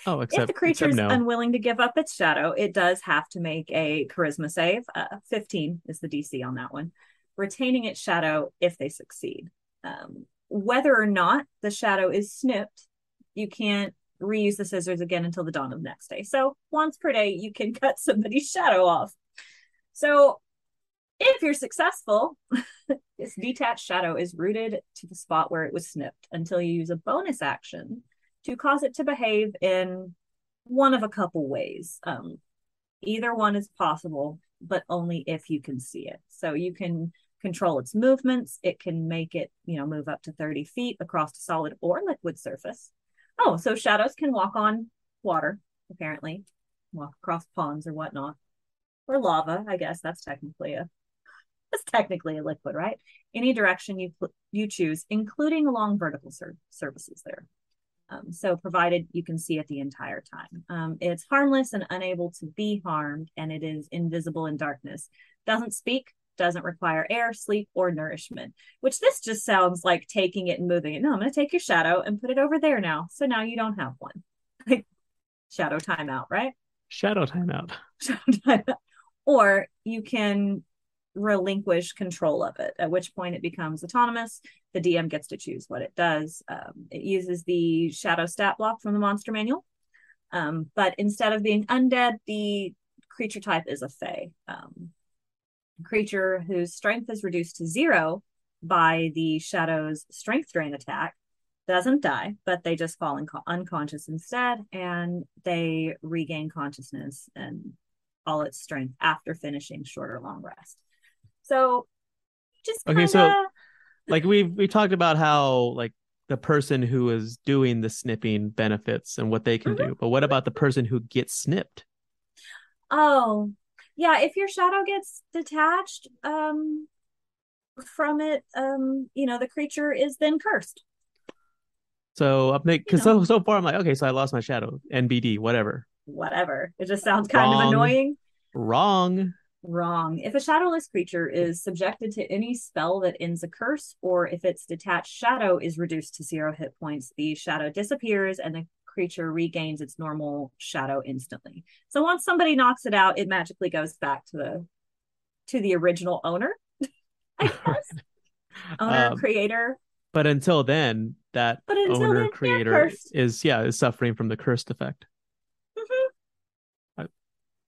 Oh, except if the creature is no. unwilling to give up its shadow, it does have to make a charisma save. Uh, 15 is the DC on that one. Retaining its shadow if they succeed. Um, whether or not the shadow is snipped, you can't reuse the scissors again until the dawn of the next day. So once per day, you can cut somebody's shadow off. So if you're successful, this detached shadow is rooted to the spot where it was snipped until you use a bonus action to cause it to behave in one of a couple ways. Um, either one is possible, but only if you can see it. So you can control its movements. It can make it, you know, move up to 30 feet across a solid or liquid surface. Oh, so shadows can walk on water, apparently, walk across ponds or whatnot, or lava. I guess that's technically a that's technically a liquid, right? Any direction you you choose, including along vertical sur- surfaces there. Um, so provided you can see it the entire time. Um, it's harmless and unable to be harmed, and it is invisible in darkness. Doesn't speak, doesn't require air, sleep, or nourishment. Which this just sounds like taking it and moving it. No, I'm going to take your shadow and put it over there now. So now you don't have one. Like shadow timeout, right? Shadow timeout. Shadow timeout. Or you can relinquish control of it, at which point it becomes autonomous. The DM gets to choose what it does. Um, it uses the shadow stat block from the monster manual. Um, but instead of being undead, the creature type is a fey. Um, creature whose strength is reduced to zero by the shadow's strength drain attack doesn't die, but they just fall inco- unconscious instead, and they regain consciousness and all its strength after finishing short or long rest. So, just Okay, kinda, so- Like we've we talked about how like the person who is doing the snipping benefits and what they can Mm-hmm. do, but what about the person who gets snipped? oh yeah, if your shadow gets detached um from it, um, you know, the creature is then cursed. So I'm like, because so so far I'm like, okay, so I lost my shadow, NBD, whatever. Whatever. It just sounds kind of annoying. Wrong. Wrong. If a shadowless creature is subjected to any spell that ends a curse, or if its detached shadow is reduced to zero hit points, the shadow disappears and the creature regains its normal shadow instantly. So once somebody knocks it out, it magically goes back to the to the original owner. I guess. owner, Um, creator. But until then, that But until owner then, creator is yeah is suffering from the cursed effect.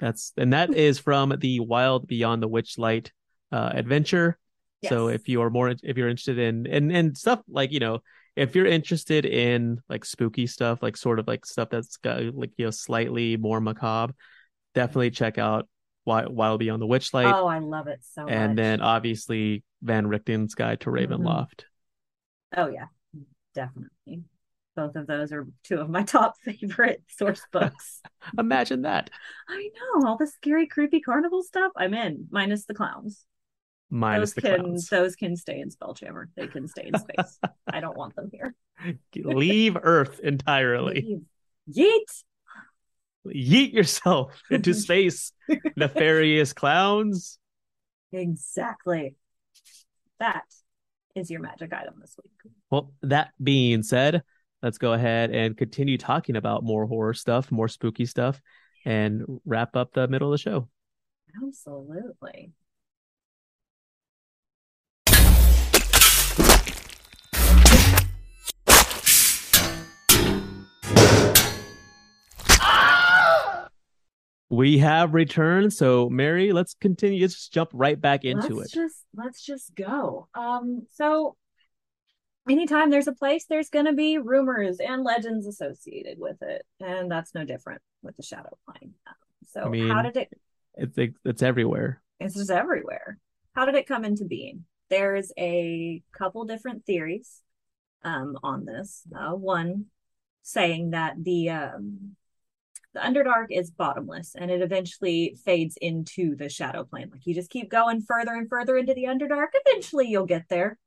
That's and that is from the Wild Beyond the Witchlight uh, adventure. So if you are more if you're interested in and and stuff like you know if you're interested in like spooky stuff like sort of like stuff that's got like you know slightly more macabre, definitely check out Wild, Wild Beyond the Witchlight Oh, I love it so much. and then obviously Van Richten's Guide to Mm-hmm. Ravenloft. Oh yeah, definitely. Both of those are two of my top favorite source books. Imagine that I know all the scary, creepy carnival stuff. I'm in, minus the clowns. minus those the can clowns. those can stay in Spelljammer. They can stay in space. I don't want them here. Leave Earth entirely. Leave. Yeet. Yeet yourself into space, nefarious clowns. Exactly. That is your magic item this week. Well, that being said, let's go ahead and continue talking about more horror stuff, more spooky stuff, and wrap up the middle of the show. Absolutely. We have returned, so Mary, let's continue. Let's just jump right back into let's it. just let's just go. Um, so anytime there's a place, there's gonna be rumors and legends associated with it, and that's no different with the shadow plane. Um, so I mean- how did it? It's it's everywhere. It's just everywhere. How did it come into being? There's a couple different theories um, on this. Uh, one saying that the um, the Underdark is bottomless and it eventually fades into the shadow plane. Like you just keep going further and further into the Underdark, eventually you'll get there.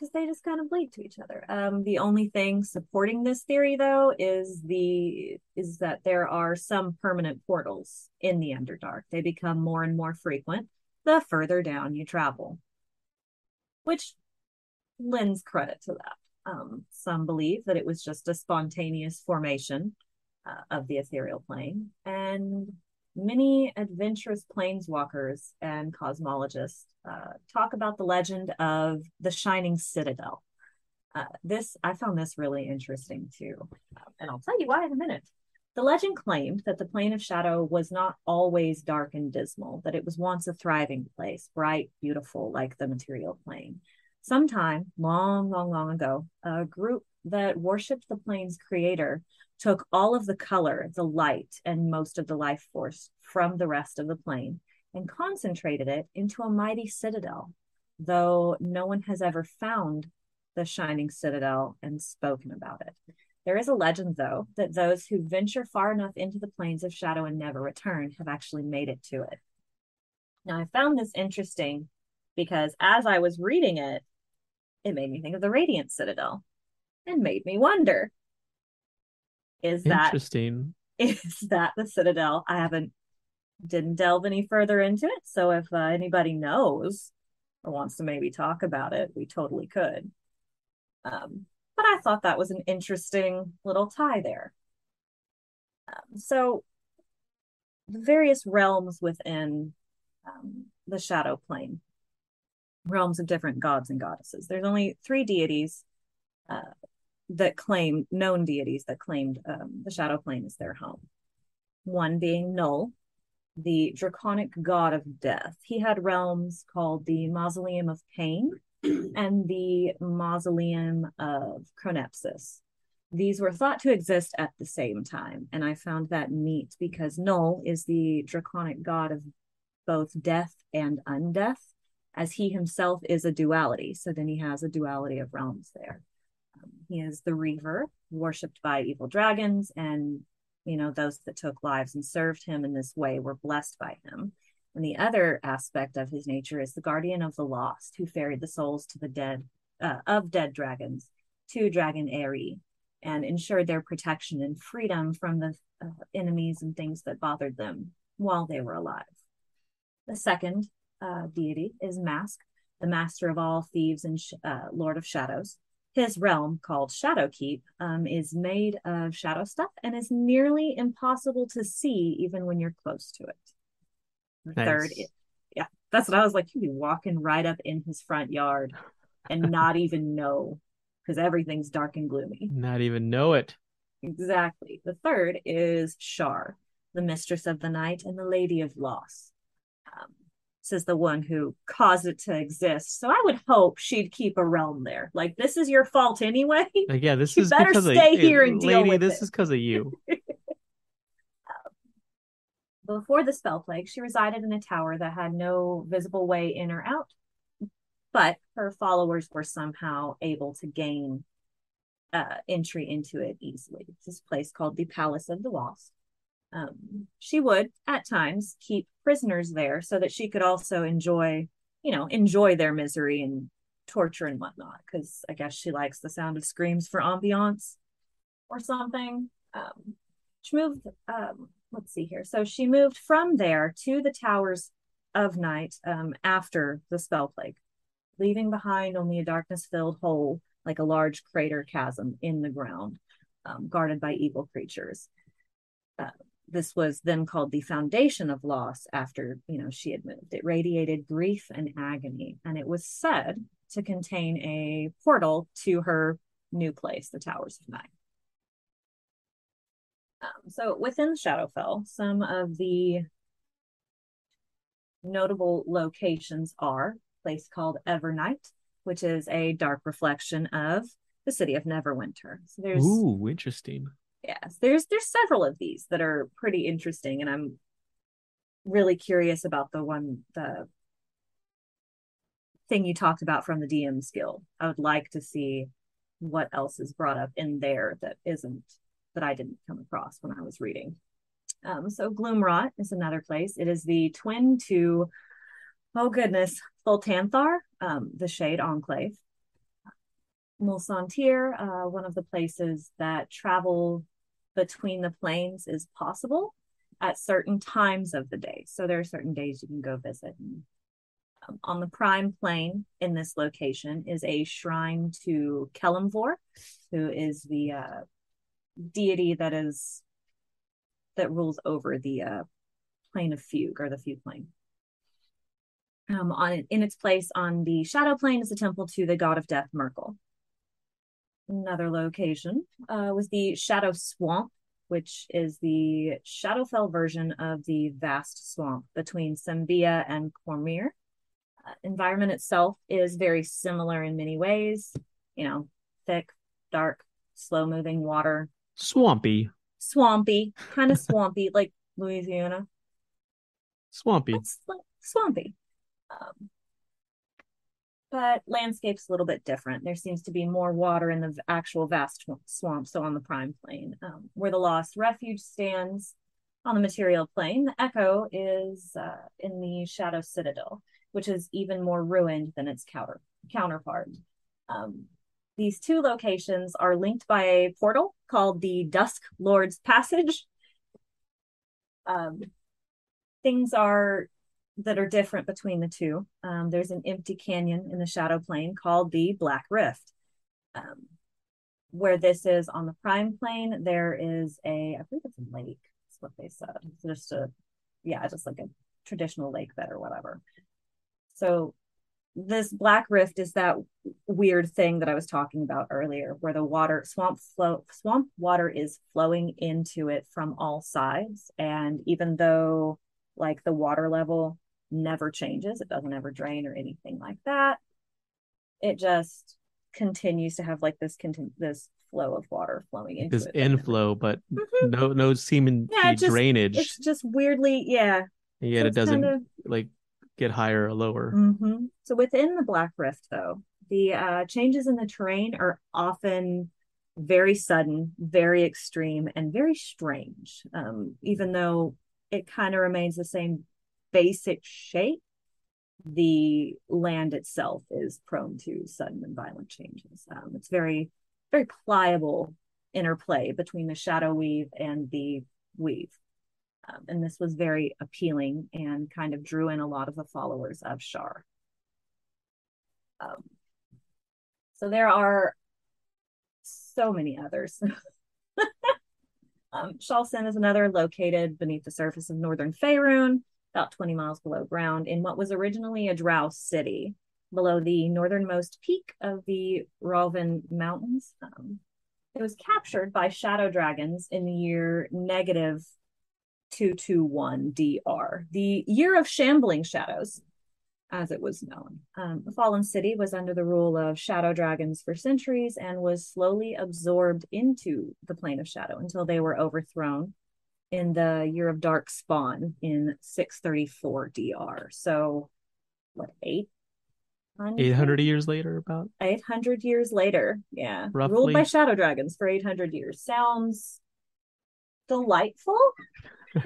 Because they just kind of bleed to each other. Um, the only thing supporting this theory, though, is the is that there are some permanent portals in the Underdark. They become more and more frequent the further down you travel, which lends credit to that. Um, some believe that it was just a spontaneous formation uh, of the ethereal plane, and many adventurous planeswalkers and cosmologists uh, talk about the legend of the Shining Citadel. Uh, this I found this really interesting too, and I'll tell you why in a minute. The legend claimed that the plane of shadow was not always dark and dismal; that it was once a thriving place, bright, beautiful, like the material plane. Sometime, long, long, long ago, a group that worshipped the plane's creator took all of the color, the light, and most of the life force from the rest of the plane and concentrated it into a mighty citadel, though no one has ever found the shining citadel and spoken about it. There is a legend, though, that those who venture far enough into the planes of shadow and never return have actually made it to it. Now, I found this interesting because as I was reading it, it made me think of the Radiant Citadel and made me wonder is that Interesting. is that the Citadel? I haven't didn't delve any further into it. So if uh, anybody knows or wants to maybe talk about it, we totally could. Um, but I thought that was an interesting little tie there. Um, so the various realms within um, the shadow plane, realms of different gods and goddesses. There's only three deities uh, that claim known deities that claimed um, the shadow plane as their home. One being Null, the draconic god of death. He had realms called the Mausoleum of Pain and the Mausoleum of Chronepsis. These were thought to exist at the same time, and I found that neat because Null is the draconic god of both death and undeath, as he himself is a duality. So then he has a duality of realms there. He is the Reaver, worshipped by evil dragons, and you know those that took lives and served him in this way were blessed by him. And the other aspect of his nature is the guardian of the lost who ferried the souls to the dead uh, of dead dragons to dragon Aerie and ensured their protection and freedom from the uh, enemies and things that bothered them while they were alive. The second uh, deity is mask the master of all thieves and sh- uh, lord of shadows his realm, called Shadowkeep, um, is made of shadow stuff and is nearly impossible to see even when you're close to it. The nice. third, yeah, that's what I was like. You'd be walking right up in his front yard and not even know because everything's dark and gloomy. Not even know it. Exactly. The third is Shar, the mistress of the night and the lady of loss. Um, is the one who caused it to exist. So I would hope she'd keep a realm there. Like this is your fault anyway. Like, yeah, this you is better stay of, here and lady, deal with this it. is because of you. Before the spell plague, she resided in a tower that had no visible way in or out, but her followers were somehow able to gain uh, entry into it easily. This place called the Palace of the Lost. Um, she would at times keep prisoners there so that she could also enjoy, you know, enjoy their misery and torture and whatnot. Because I guess she likes the sound of screams for ambiance or something. Um, she moved. Um, let's see here. So she moved from there to the towers of night um, after the spell plague, leaving behind only a darkness-filled hole like a large crater chasm in the ground, um, guarded by evil creatures. Uh, this was then called the foundation of loss after you know she had moved. It radiated grief and agony and it was said to contain a portal to her new place the towers of night um, so within shadowfell some of the notable locations are a place called evernight which is a dark reflection of the city of neverwinter. So there's ooh interesting yes there's there's several of these that are pretty interesting and i'm really curious about the one the thing you talked about from the dms guild. I would like to see what else is brought up in there that isn't that i didn't come across when i was reading. Um, so gloomrot is another place. It is the twin to oh goodness Thultanthar, um, the shade enclave. Mulsantir, uh, one of the places that travel between the planes is possible at certain times of the day. So there are certain days you can go visit. Um, on the prime plane in this location is a shrine to Kelemvor, who is the uh, deity that is that rules over the uh, plane of Fugue or the Fugue plane. Um, on in its place on the shadow plane is a temple to the god of death, Myrkul. Another location uh, was the Shadow Swamp, which is the Shadowfell version of the vast swamp between Sembia and Cormyr. Uh, environment itself is very similar in many ways. You know, thick, dark, slow moving water. Swampy. Swampy, kind of swampy, like Louisiana. Swampy. Like swampy. Um, but landscape's a little bit different. There seems to be more water in the actual vast swamp, so on the prime plane. Um, where the Lost Refuge stands on the material plane, the Echo is uh, in the Shadow Citadel, which is even more ruined than its counter counterpart. Um, these two locations are linked by a portal called the Dusk Lord's Passage. Um, things are that are different between the two. Um, there's an empty canyon in the shadow plane called the Black Rift. Um, where this is on the prime plane, there is a, I believe it's a lake, that's what they said. It's just a, yeah, just like a traditional lake bed or whatever. So this black rift is that weird thing that I was talking about earlier, where the water swamp flow swamp water is flowing into it from all sides, and even though like the water level never changes. It doesn't ever drain or anything like that. It just continues to have like this continu- this flow of water flowing into this inflow, but mm-hmm. no no seeming yeah, just, drainage. It's just weirdly, yeah. And yet so it doesn't kind of... like get higher or lower. Mm-hmm. So within the Black Rift, though, the uh, changes in the terrain are often very sudden, very extreme, and very strange. Um, even though it kind of remains the same basic shape, the land itself is prone to sudden and violent changes. Um, it's very, very pliable interplay between the shadow weave and the weave. Um, and this was very appealing and kind of drew in a lot of the followers of Shar. Um, so there are so many others. um, Chaulssin is another located beneath the surface of northern Faerun about 20 miles below ground in what was originally a drow city below the northernmost peak of the Rauvin Mountains. Um, it was captured by shadow dragons in the year negative 221 DR, the year of shambling shadows, as it was known. Um, the fallen city was under the rule of shadow dragons for centuries and was slowly absorbed into the plane of shadow until they were overthrown in the year of dark spawn in 634 DR. So what eight 800 years later about 800 years later yeah Roughly. ruled by shadow dragons for 800 years sounds delightful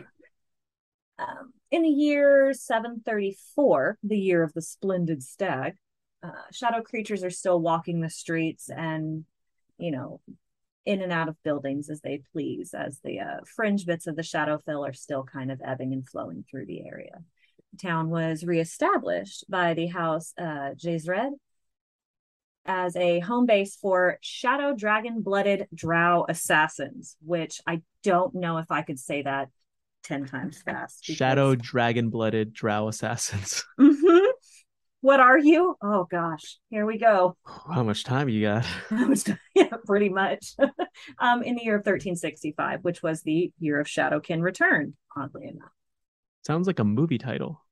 um, in the year 734 the year of the splendid stag uh, shadow creatures are still walking the streets and you know in and out of buildings as they please, as the uh, fringe bits of the shadowfell are still kind of ebbing and flowing through the area. The town was reestablished by the House uh, Jaezred as a home base for shadow dragon blooded drow assassins, which I don't know if I could say that 10 times fast. Because... Shadow dragon blooded drow assassins. Mm-hmm. What are you? Oh gosh, here we go. How much time you got? How much time? Yeah, pretty much. um, in the year of 1365, which was the year of Shadowkin Return, oddly enough. Sounds like a movie title.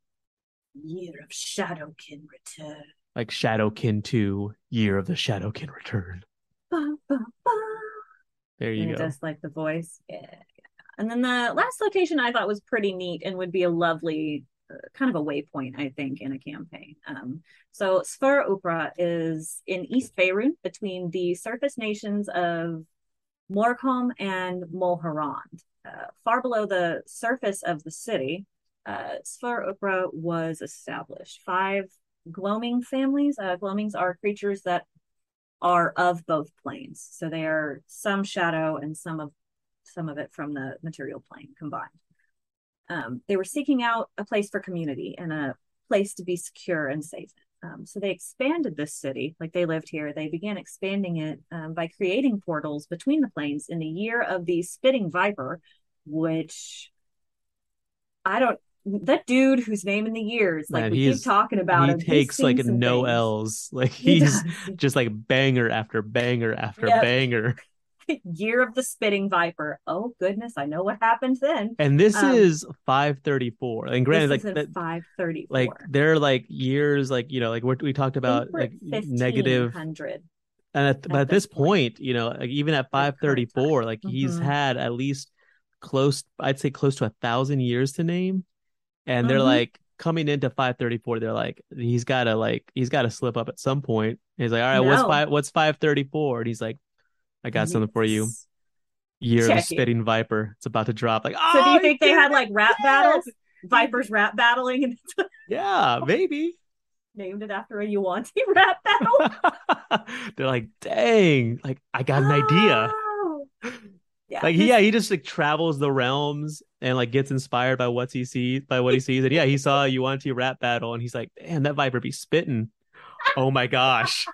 Year of Shadowkin Return. Like Shadowkin 2, Year of the Shadowkin Return. Ba, ba, ba. There you and go. Just like the voice. Yeah. And then the last location I thought was pretty neat and would be a lovely kind of a waypoint, I think, in a campaign. Um, so Sfur Upra is in East Faerun between the surface nations of Morcom and Mulhorand. Uh, far below the surface of the city, uh, Sfur Upra was established. Five gloaming families. Uh, gloamings are creatures that are of both planes. So they are some shadow and some of some of it from the material plane combined. Um, they were seeking out a place for community and a place to be secure and safe. Um, so they expanded this city, like they lived here. They began expanding it um, by creating portals between the planes in the year of the Spitting Viper, which I don't. That dude whose name in the years, like Man, we keep talking about he him, takes like no things. L's. Like he's does. just like banger after banger after Yep. banger. year of the Spitting Viper. Oh goodness, I know what happened then. And this Um, is 534. And granted, like that, five thirty like they're like years, like you know, like we talked about like negative, hundred. and at, but at this this point, you know, like even at 534, like he's Mhm. had at least close, I'd say close to a thousand years to name, and they're Mhm. like coming into 534, they're like he's got to like he's got to slip up at some point. He's like, all right, what's five? What's 534? And he's like, I got something for you. Year of the it. spitting viper. It's about to drop. Like, So oh, do you oh, think they had like rap Yes! battles? Vipers rap battling Yeah, maybe. named it after a Yuanti rap battle. They're like, dang, like I got an idea. Oh. Yeah. Like yeah, he just like travels the realms and like gets inspired by what he sees by what he sees. And yeah, he saw a Yuan-Ti rap battle and he's like, damn, that viper be spitting. Oh my gosh.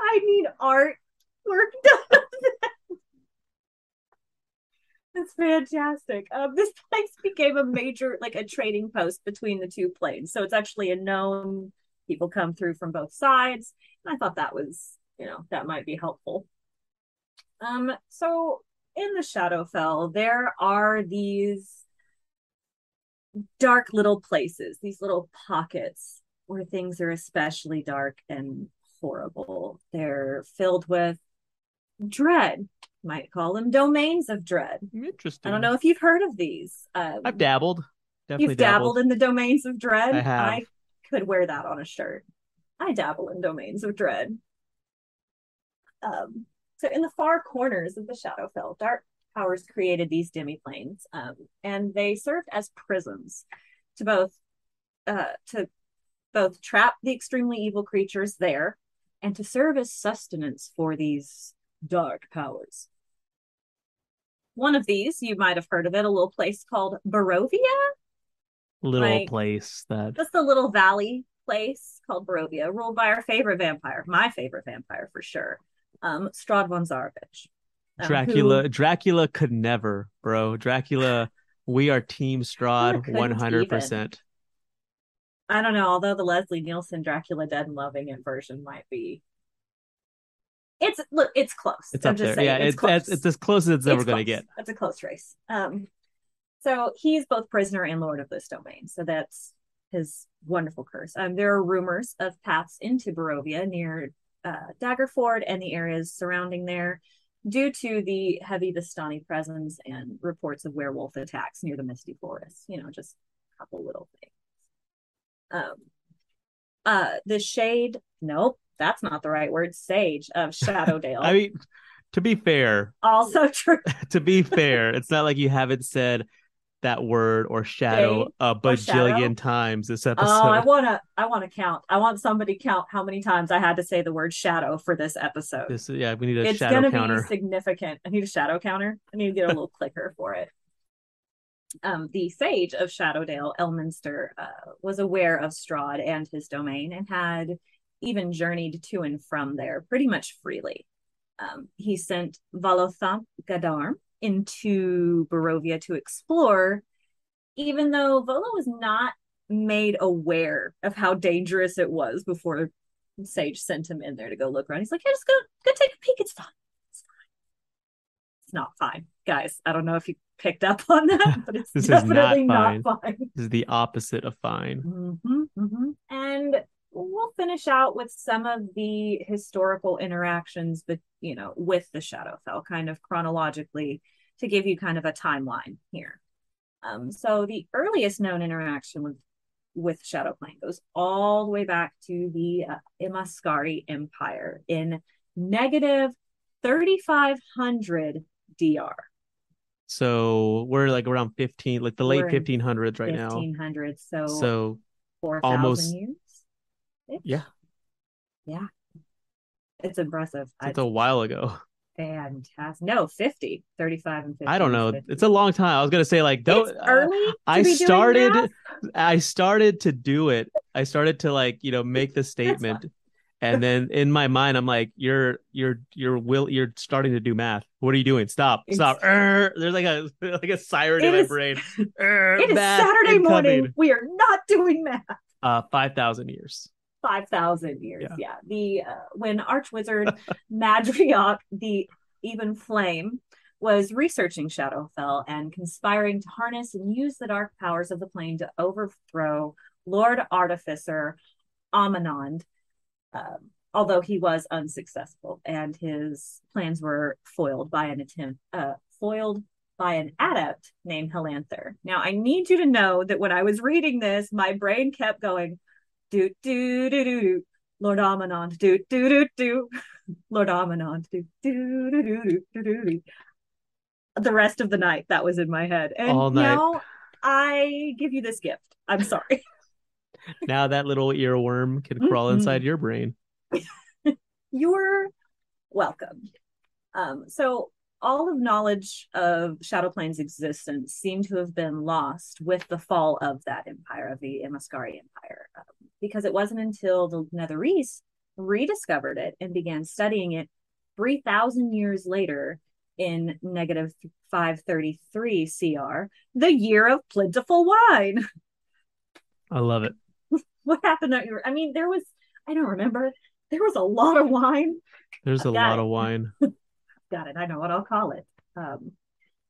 I need art work done. It's fantastic. Um, this place became a major, like a trading post between the two planes. So it's actually a known people come through from both sides. And I thought that was, you know, that might be helpful. Um, so in the Shadowfell, there are these dark little places, these little pockets where things are especially dark and horrible. They're filled with dread. Might call them domains of dread. Interesting. I don't know if you've heard of these. Um, I've dabbled. Definitely you've dabbled. in the domains of dread. I have. could wear that on a shirt. I dabble in domains of dread. Um, so in the far corners of the Shadowfell, dark powers created these demiplanes, um, and they served as prisons to both uh, to both trap the extremely evil creatures there and to serve as sustenance for these dark powers. One of these, you might have heard of it, a little place called Barovia. little like- place that Just a little valley place called Barovia, ruled by our favorite vampire, my favorite vampire for sure, um, Strahd von Zarovich. um, Dracula who- Dracula could never, bro. Dracula, we are team Strahd couldn't 100%. I don't know, although the Leslie Nielsen Dracula Dead and Loving It version might be. It's look, it's close. It's I'm up just there. saying, yeah, it's, it's close. it's, it's as close as it's ever going to get. It's a close race. Um, so he's both prisoner and lord of this domain. So that's his wonderful curse. Um, there are rumors of paths into Barovia near uh, Daggerford and the areas surrounding there, due to the heavy Vistani presence and reports of werewolf attacks near the Misty Forest. You know, just a couple little things. Um, uh, the shade. Nope, that's not the right word. Sage of Shadowdale. I mean, to be fair, also true. to be fair, it's not like you haven't said that word or shadow Shade a or shadow? bajillion times this episode. Oh, I wanna, I wanna count. I want somebody count how many times I had to say the word shadow for this episode. this yeah, we need a it's shadow gonna counter. be significant. I need a shadow counter. I need to get a little clicker for it. Um, the sage of Shadowdale, Elminster, uh, was aware of Strahd and his domain and had even journeyed to and from there pretty much freely. Um, he sent Volothamp Geddarm into Barovia to explore, even though Volo was not made aware of how dangerous it was before Sage sent him in there to go look around. He's like, "Hey, just go, go take a peek. It's fine. It's fine. It's not fine, guys. I don't know if you picked up on that, but it's This is not definitely fine. not fine. This is the opposite of fine. hmm hmm And we'll finish out with some of the historical interactions, but you know, with the Shadowfell, kind of chronologically, to give you kind of a timeline here. Um, so the earliest known interaction with with Shadowplane goes all the way back to the uh, Imaskari Empire in negative 3500 DR. So we're like around 15, like the late We're in 1500s right 1500 so, now. So 4,000 almost- years. yeah, Yeah. It's impressive. It's a while ago. Fantastic. No, 50, 35 and 50. I don't know. It's a long time. I was gonna say like don't It's early. I to be started? I started to do it. I started to like, you know, make the statement. And then in my mind, I'm like, you're you're you're will you're starting to do math. What are you doing? Stop. Stop. There's like a like a siren in my is- brain. It is Saturday morning. We are not doing math. Uh five thousand years. 5,000 years. Yeah. Yeah. The uh, when Archwizard Madriok, the even flame, was researching Shadowfell and conspiring to harness and use the dark powers of the plane to overthrow Lord Artificer Amanond. Um, although he was unsuccessful and his plans were foiled by an attempt, uh, foiled by an adept named Helanther. Now, I need you to know that when I was reading this, my brain kept going, do do do do do, Lord Amanond, do do do do, Lord Amanond, do do do do do do do. The rest of the night, that was in my head, and All night. now I give you this gift. I'm sorry. Now that little earworm can crawl Mhm. inside your brain. You're welcome. Um, so all of knowledge of Shadowplane's existence seemed to have been lost with the fall of that empire, of the Imaskari Empire, um, because it wasn't until the Netherese rediscovered it and began studying it 3,000 years later in negative 533 CR, the year of plentiful wine. I love it. What happened? At your, I mean, there was, I don't remember, there was a lot of wine. There's a I've lot it. of wine. got it. I know what I'll call it. Um,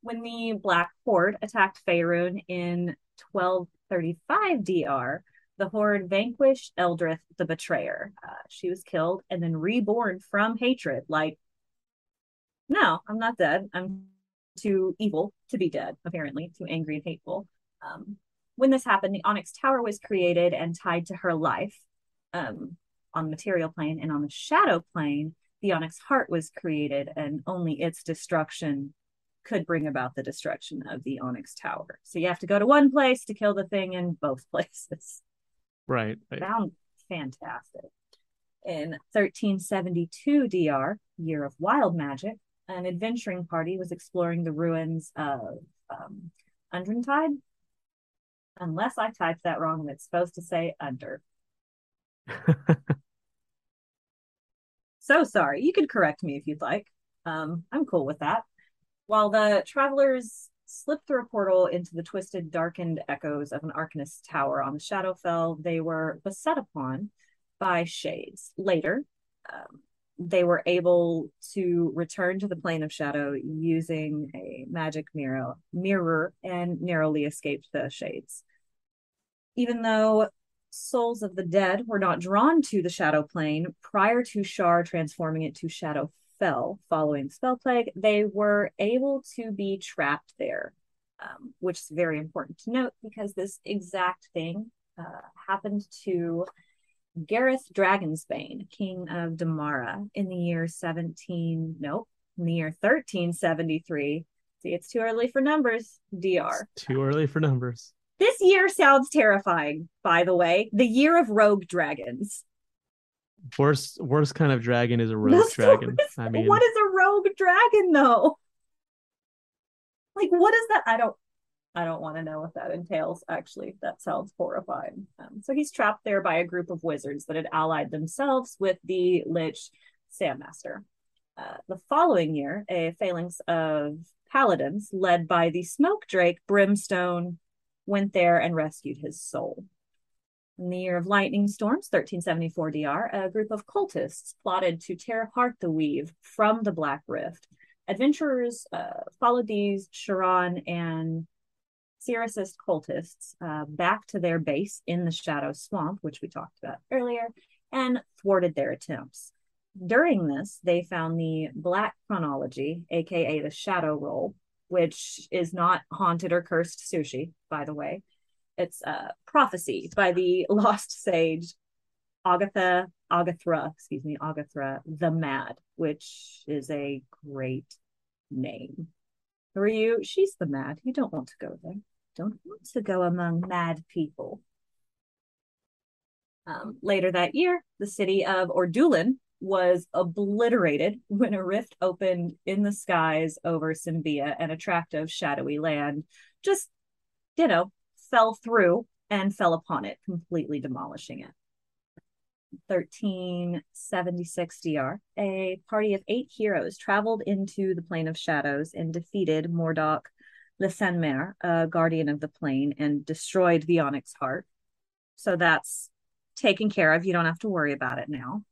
when the Black Horde attacked Faerun in 1235 DR, the Horde vanquished Eldrith the Betrayer. Uh, she was killed and then reborn from hatred. Like, no, I'm not dead. I'm too evil to be dead, apparently, too angry and hateful. Um, when this happened, the Onyx Tower was created and tied to her life um, on the material plane and on the shadow plane the onyx heart was created and only its destruction could bring about the destruction of the onyx tower so you have to go to one place to kill the thing in both places Right. sound fantastic in 1372 dr year of wild magic an adventuring party was exploring the ruins of um, Undrentide. Unless I typed that wrong and it's supposed to say under. So sorry. You could correct me if you'd like. Um, I'm cool with that. While the travelers slipped through a portal into the twisted, darkened echoes of an Arcanist tower on the Shadowfell, they were beset upon by shades. Later, um, they were able to return to the plane of shadow using a magic mirror, mirror and narrowly escaped the shades. Even though souls of the dead were not drawn to the shadow plane prior to Shar transforming it to Shadow Fell following Spell Plague, they were able to be trapped there, um, which is very important to note because this exact thing uh, happened to Gareth Dragonsbane, king of Damara, in the year 17, nope, in the year 1373. See, it's too early for numbers, DR. Too early for numbers. This year sounds terrifying, by the way. The year of rogue dragons. Worst worst kind of dragon is a rogue That's dragon. worst- I mean, what is a rogue dragon though? Like what is that? I don't I don't want to know what that entails actually. That sounds horrifying. Um, so he's trapped there by a group of wizards that had allied themselves with the Lich Sandmaster. Uh, the following year, a phalanx of paladins led by the smoke drake Brimstone went there and rescued his soul. In the year of lightning storms, 1374 DR, a group of cultists plotted to tear apart the weave from the Black Rift. Adventurers uh, followed these Sharran and Cyricist cultists uh, back to their base in the Shadow Swamp, which we talked about earlier, and thwarted their attempts. During this, they found the Black Chronology, aka the Shadow Roll, which is not haunted or cursed sushi, by the way. It's uh, prophecy by the lost sage Agatha Agathra, excuse me, Agathra the Mad, which is a great name. You? She's the mad. You don't want to go there. Don't want to go among mad people. Um, later that year, the city of Ordulin was obliterated when a rift opened in the skies over Sembia and a tract of shadowy land just, you know, fell through and fell upon it, completely demolishing it. 1376 DR, a party of eight heroes traveled into the Plane of Shadows and defeated Mordoc lesenmer a guardian of the plane, and destroyed the Onyx Heart. So that's taken care of. You don't have to worry about it now.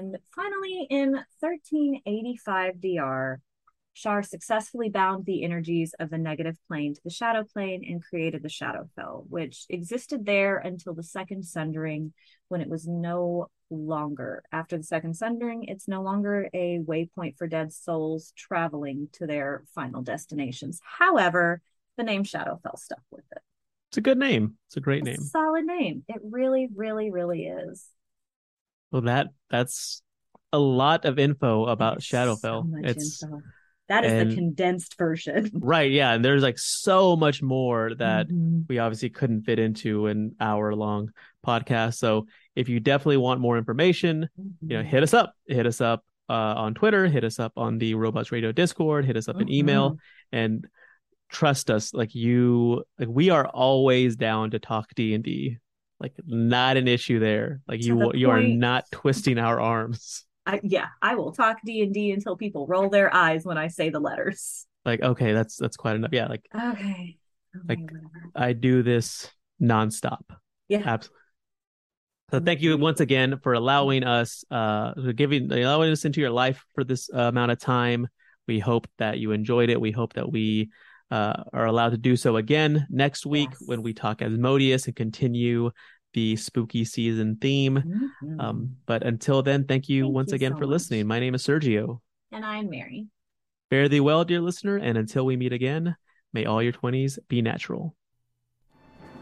And finally, in 1385 DR, Shar successfully bound the energies of the negative plane to the shadow plane and created the Shadowfell, which existed there until the second sundering, when it was no longer. After the second sundering, it's no longer a waypoint for dead souls traveling to their final destinations. However, the name Shadowfell stuck with it. It's a good name. It's a great It's a name. solid name. It really, really, really is. Well, that that's a lot of info about It's Shadowfell. so it's info. That is and- the condensed version. right, yeah, and there's like so much more that Mhm. we obviously couldn't fit into an hour long podcast. So if you definitely want more information, you know, hit us up. Hit us up uh, on Twitter. Hit us up on the Robots Radio Discord. Hit us up an email, and trust us. Like you, like we are always down to talk D and D. Like not an issue there. Like you, the you are not twisting our arms. I, yeah, I will talk D and D until people roll their eyes when I say the letters. Like okay, that's that's quite enough. Yeah, like Okay. Okay, Like, whatever. I do this nonstop. Yeah. Absolutely. So thank you once again for allowing us, uh, giving, allowing us into your life for this uh, amount of time. We hope that you enjoyed it. We hope that we uh, are allowed to do so again next week Yes. when we talk Asmodeus and continue the spooky season theme. Mhm. Um, but until then, thank you Thank once you again so for much. listening. My name is Sergio. and I'm Mary. Fare thee well, dear listener, and until we meet again, may all your 20s be natural.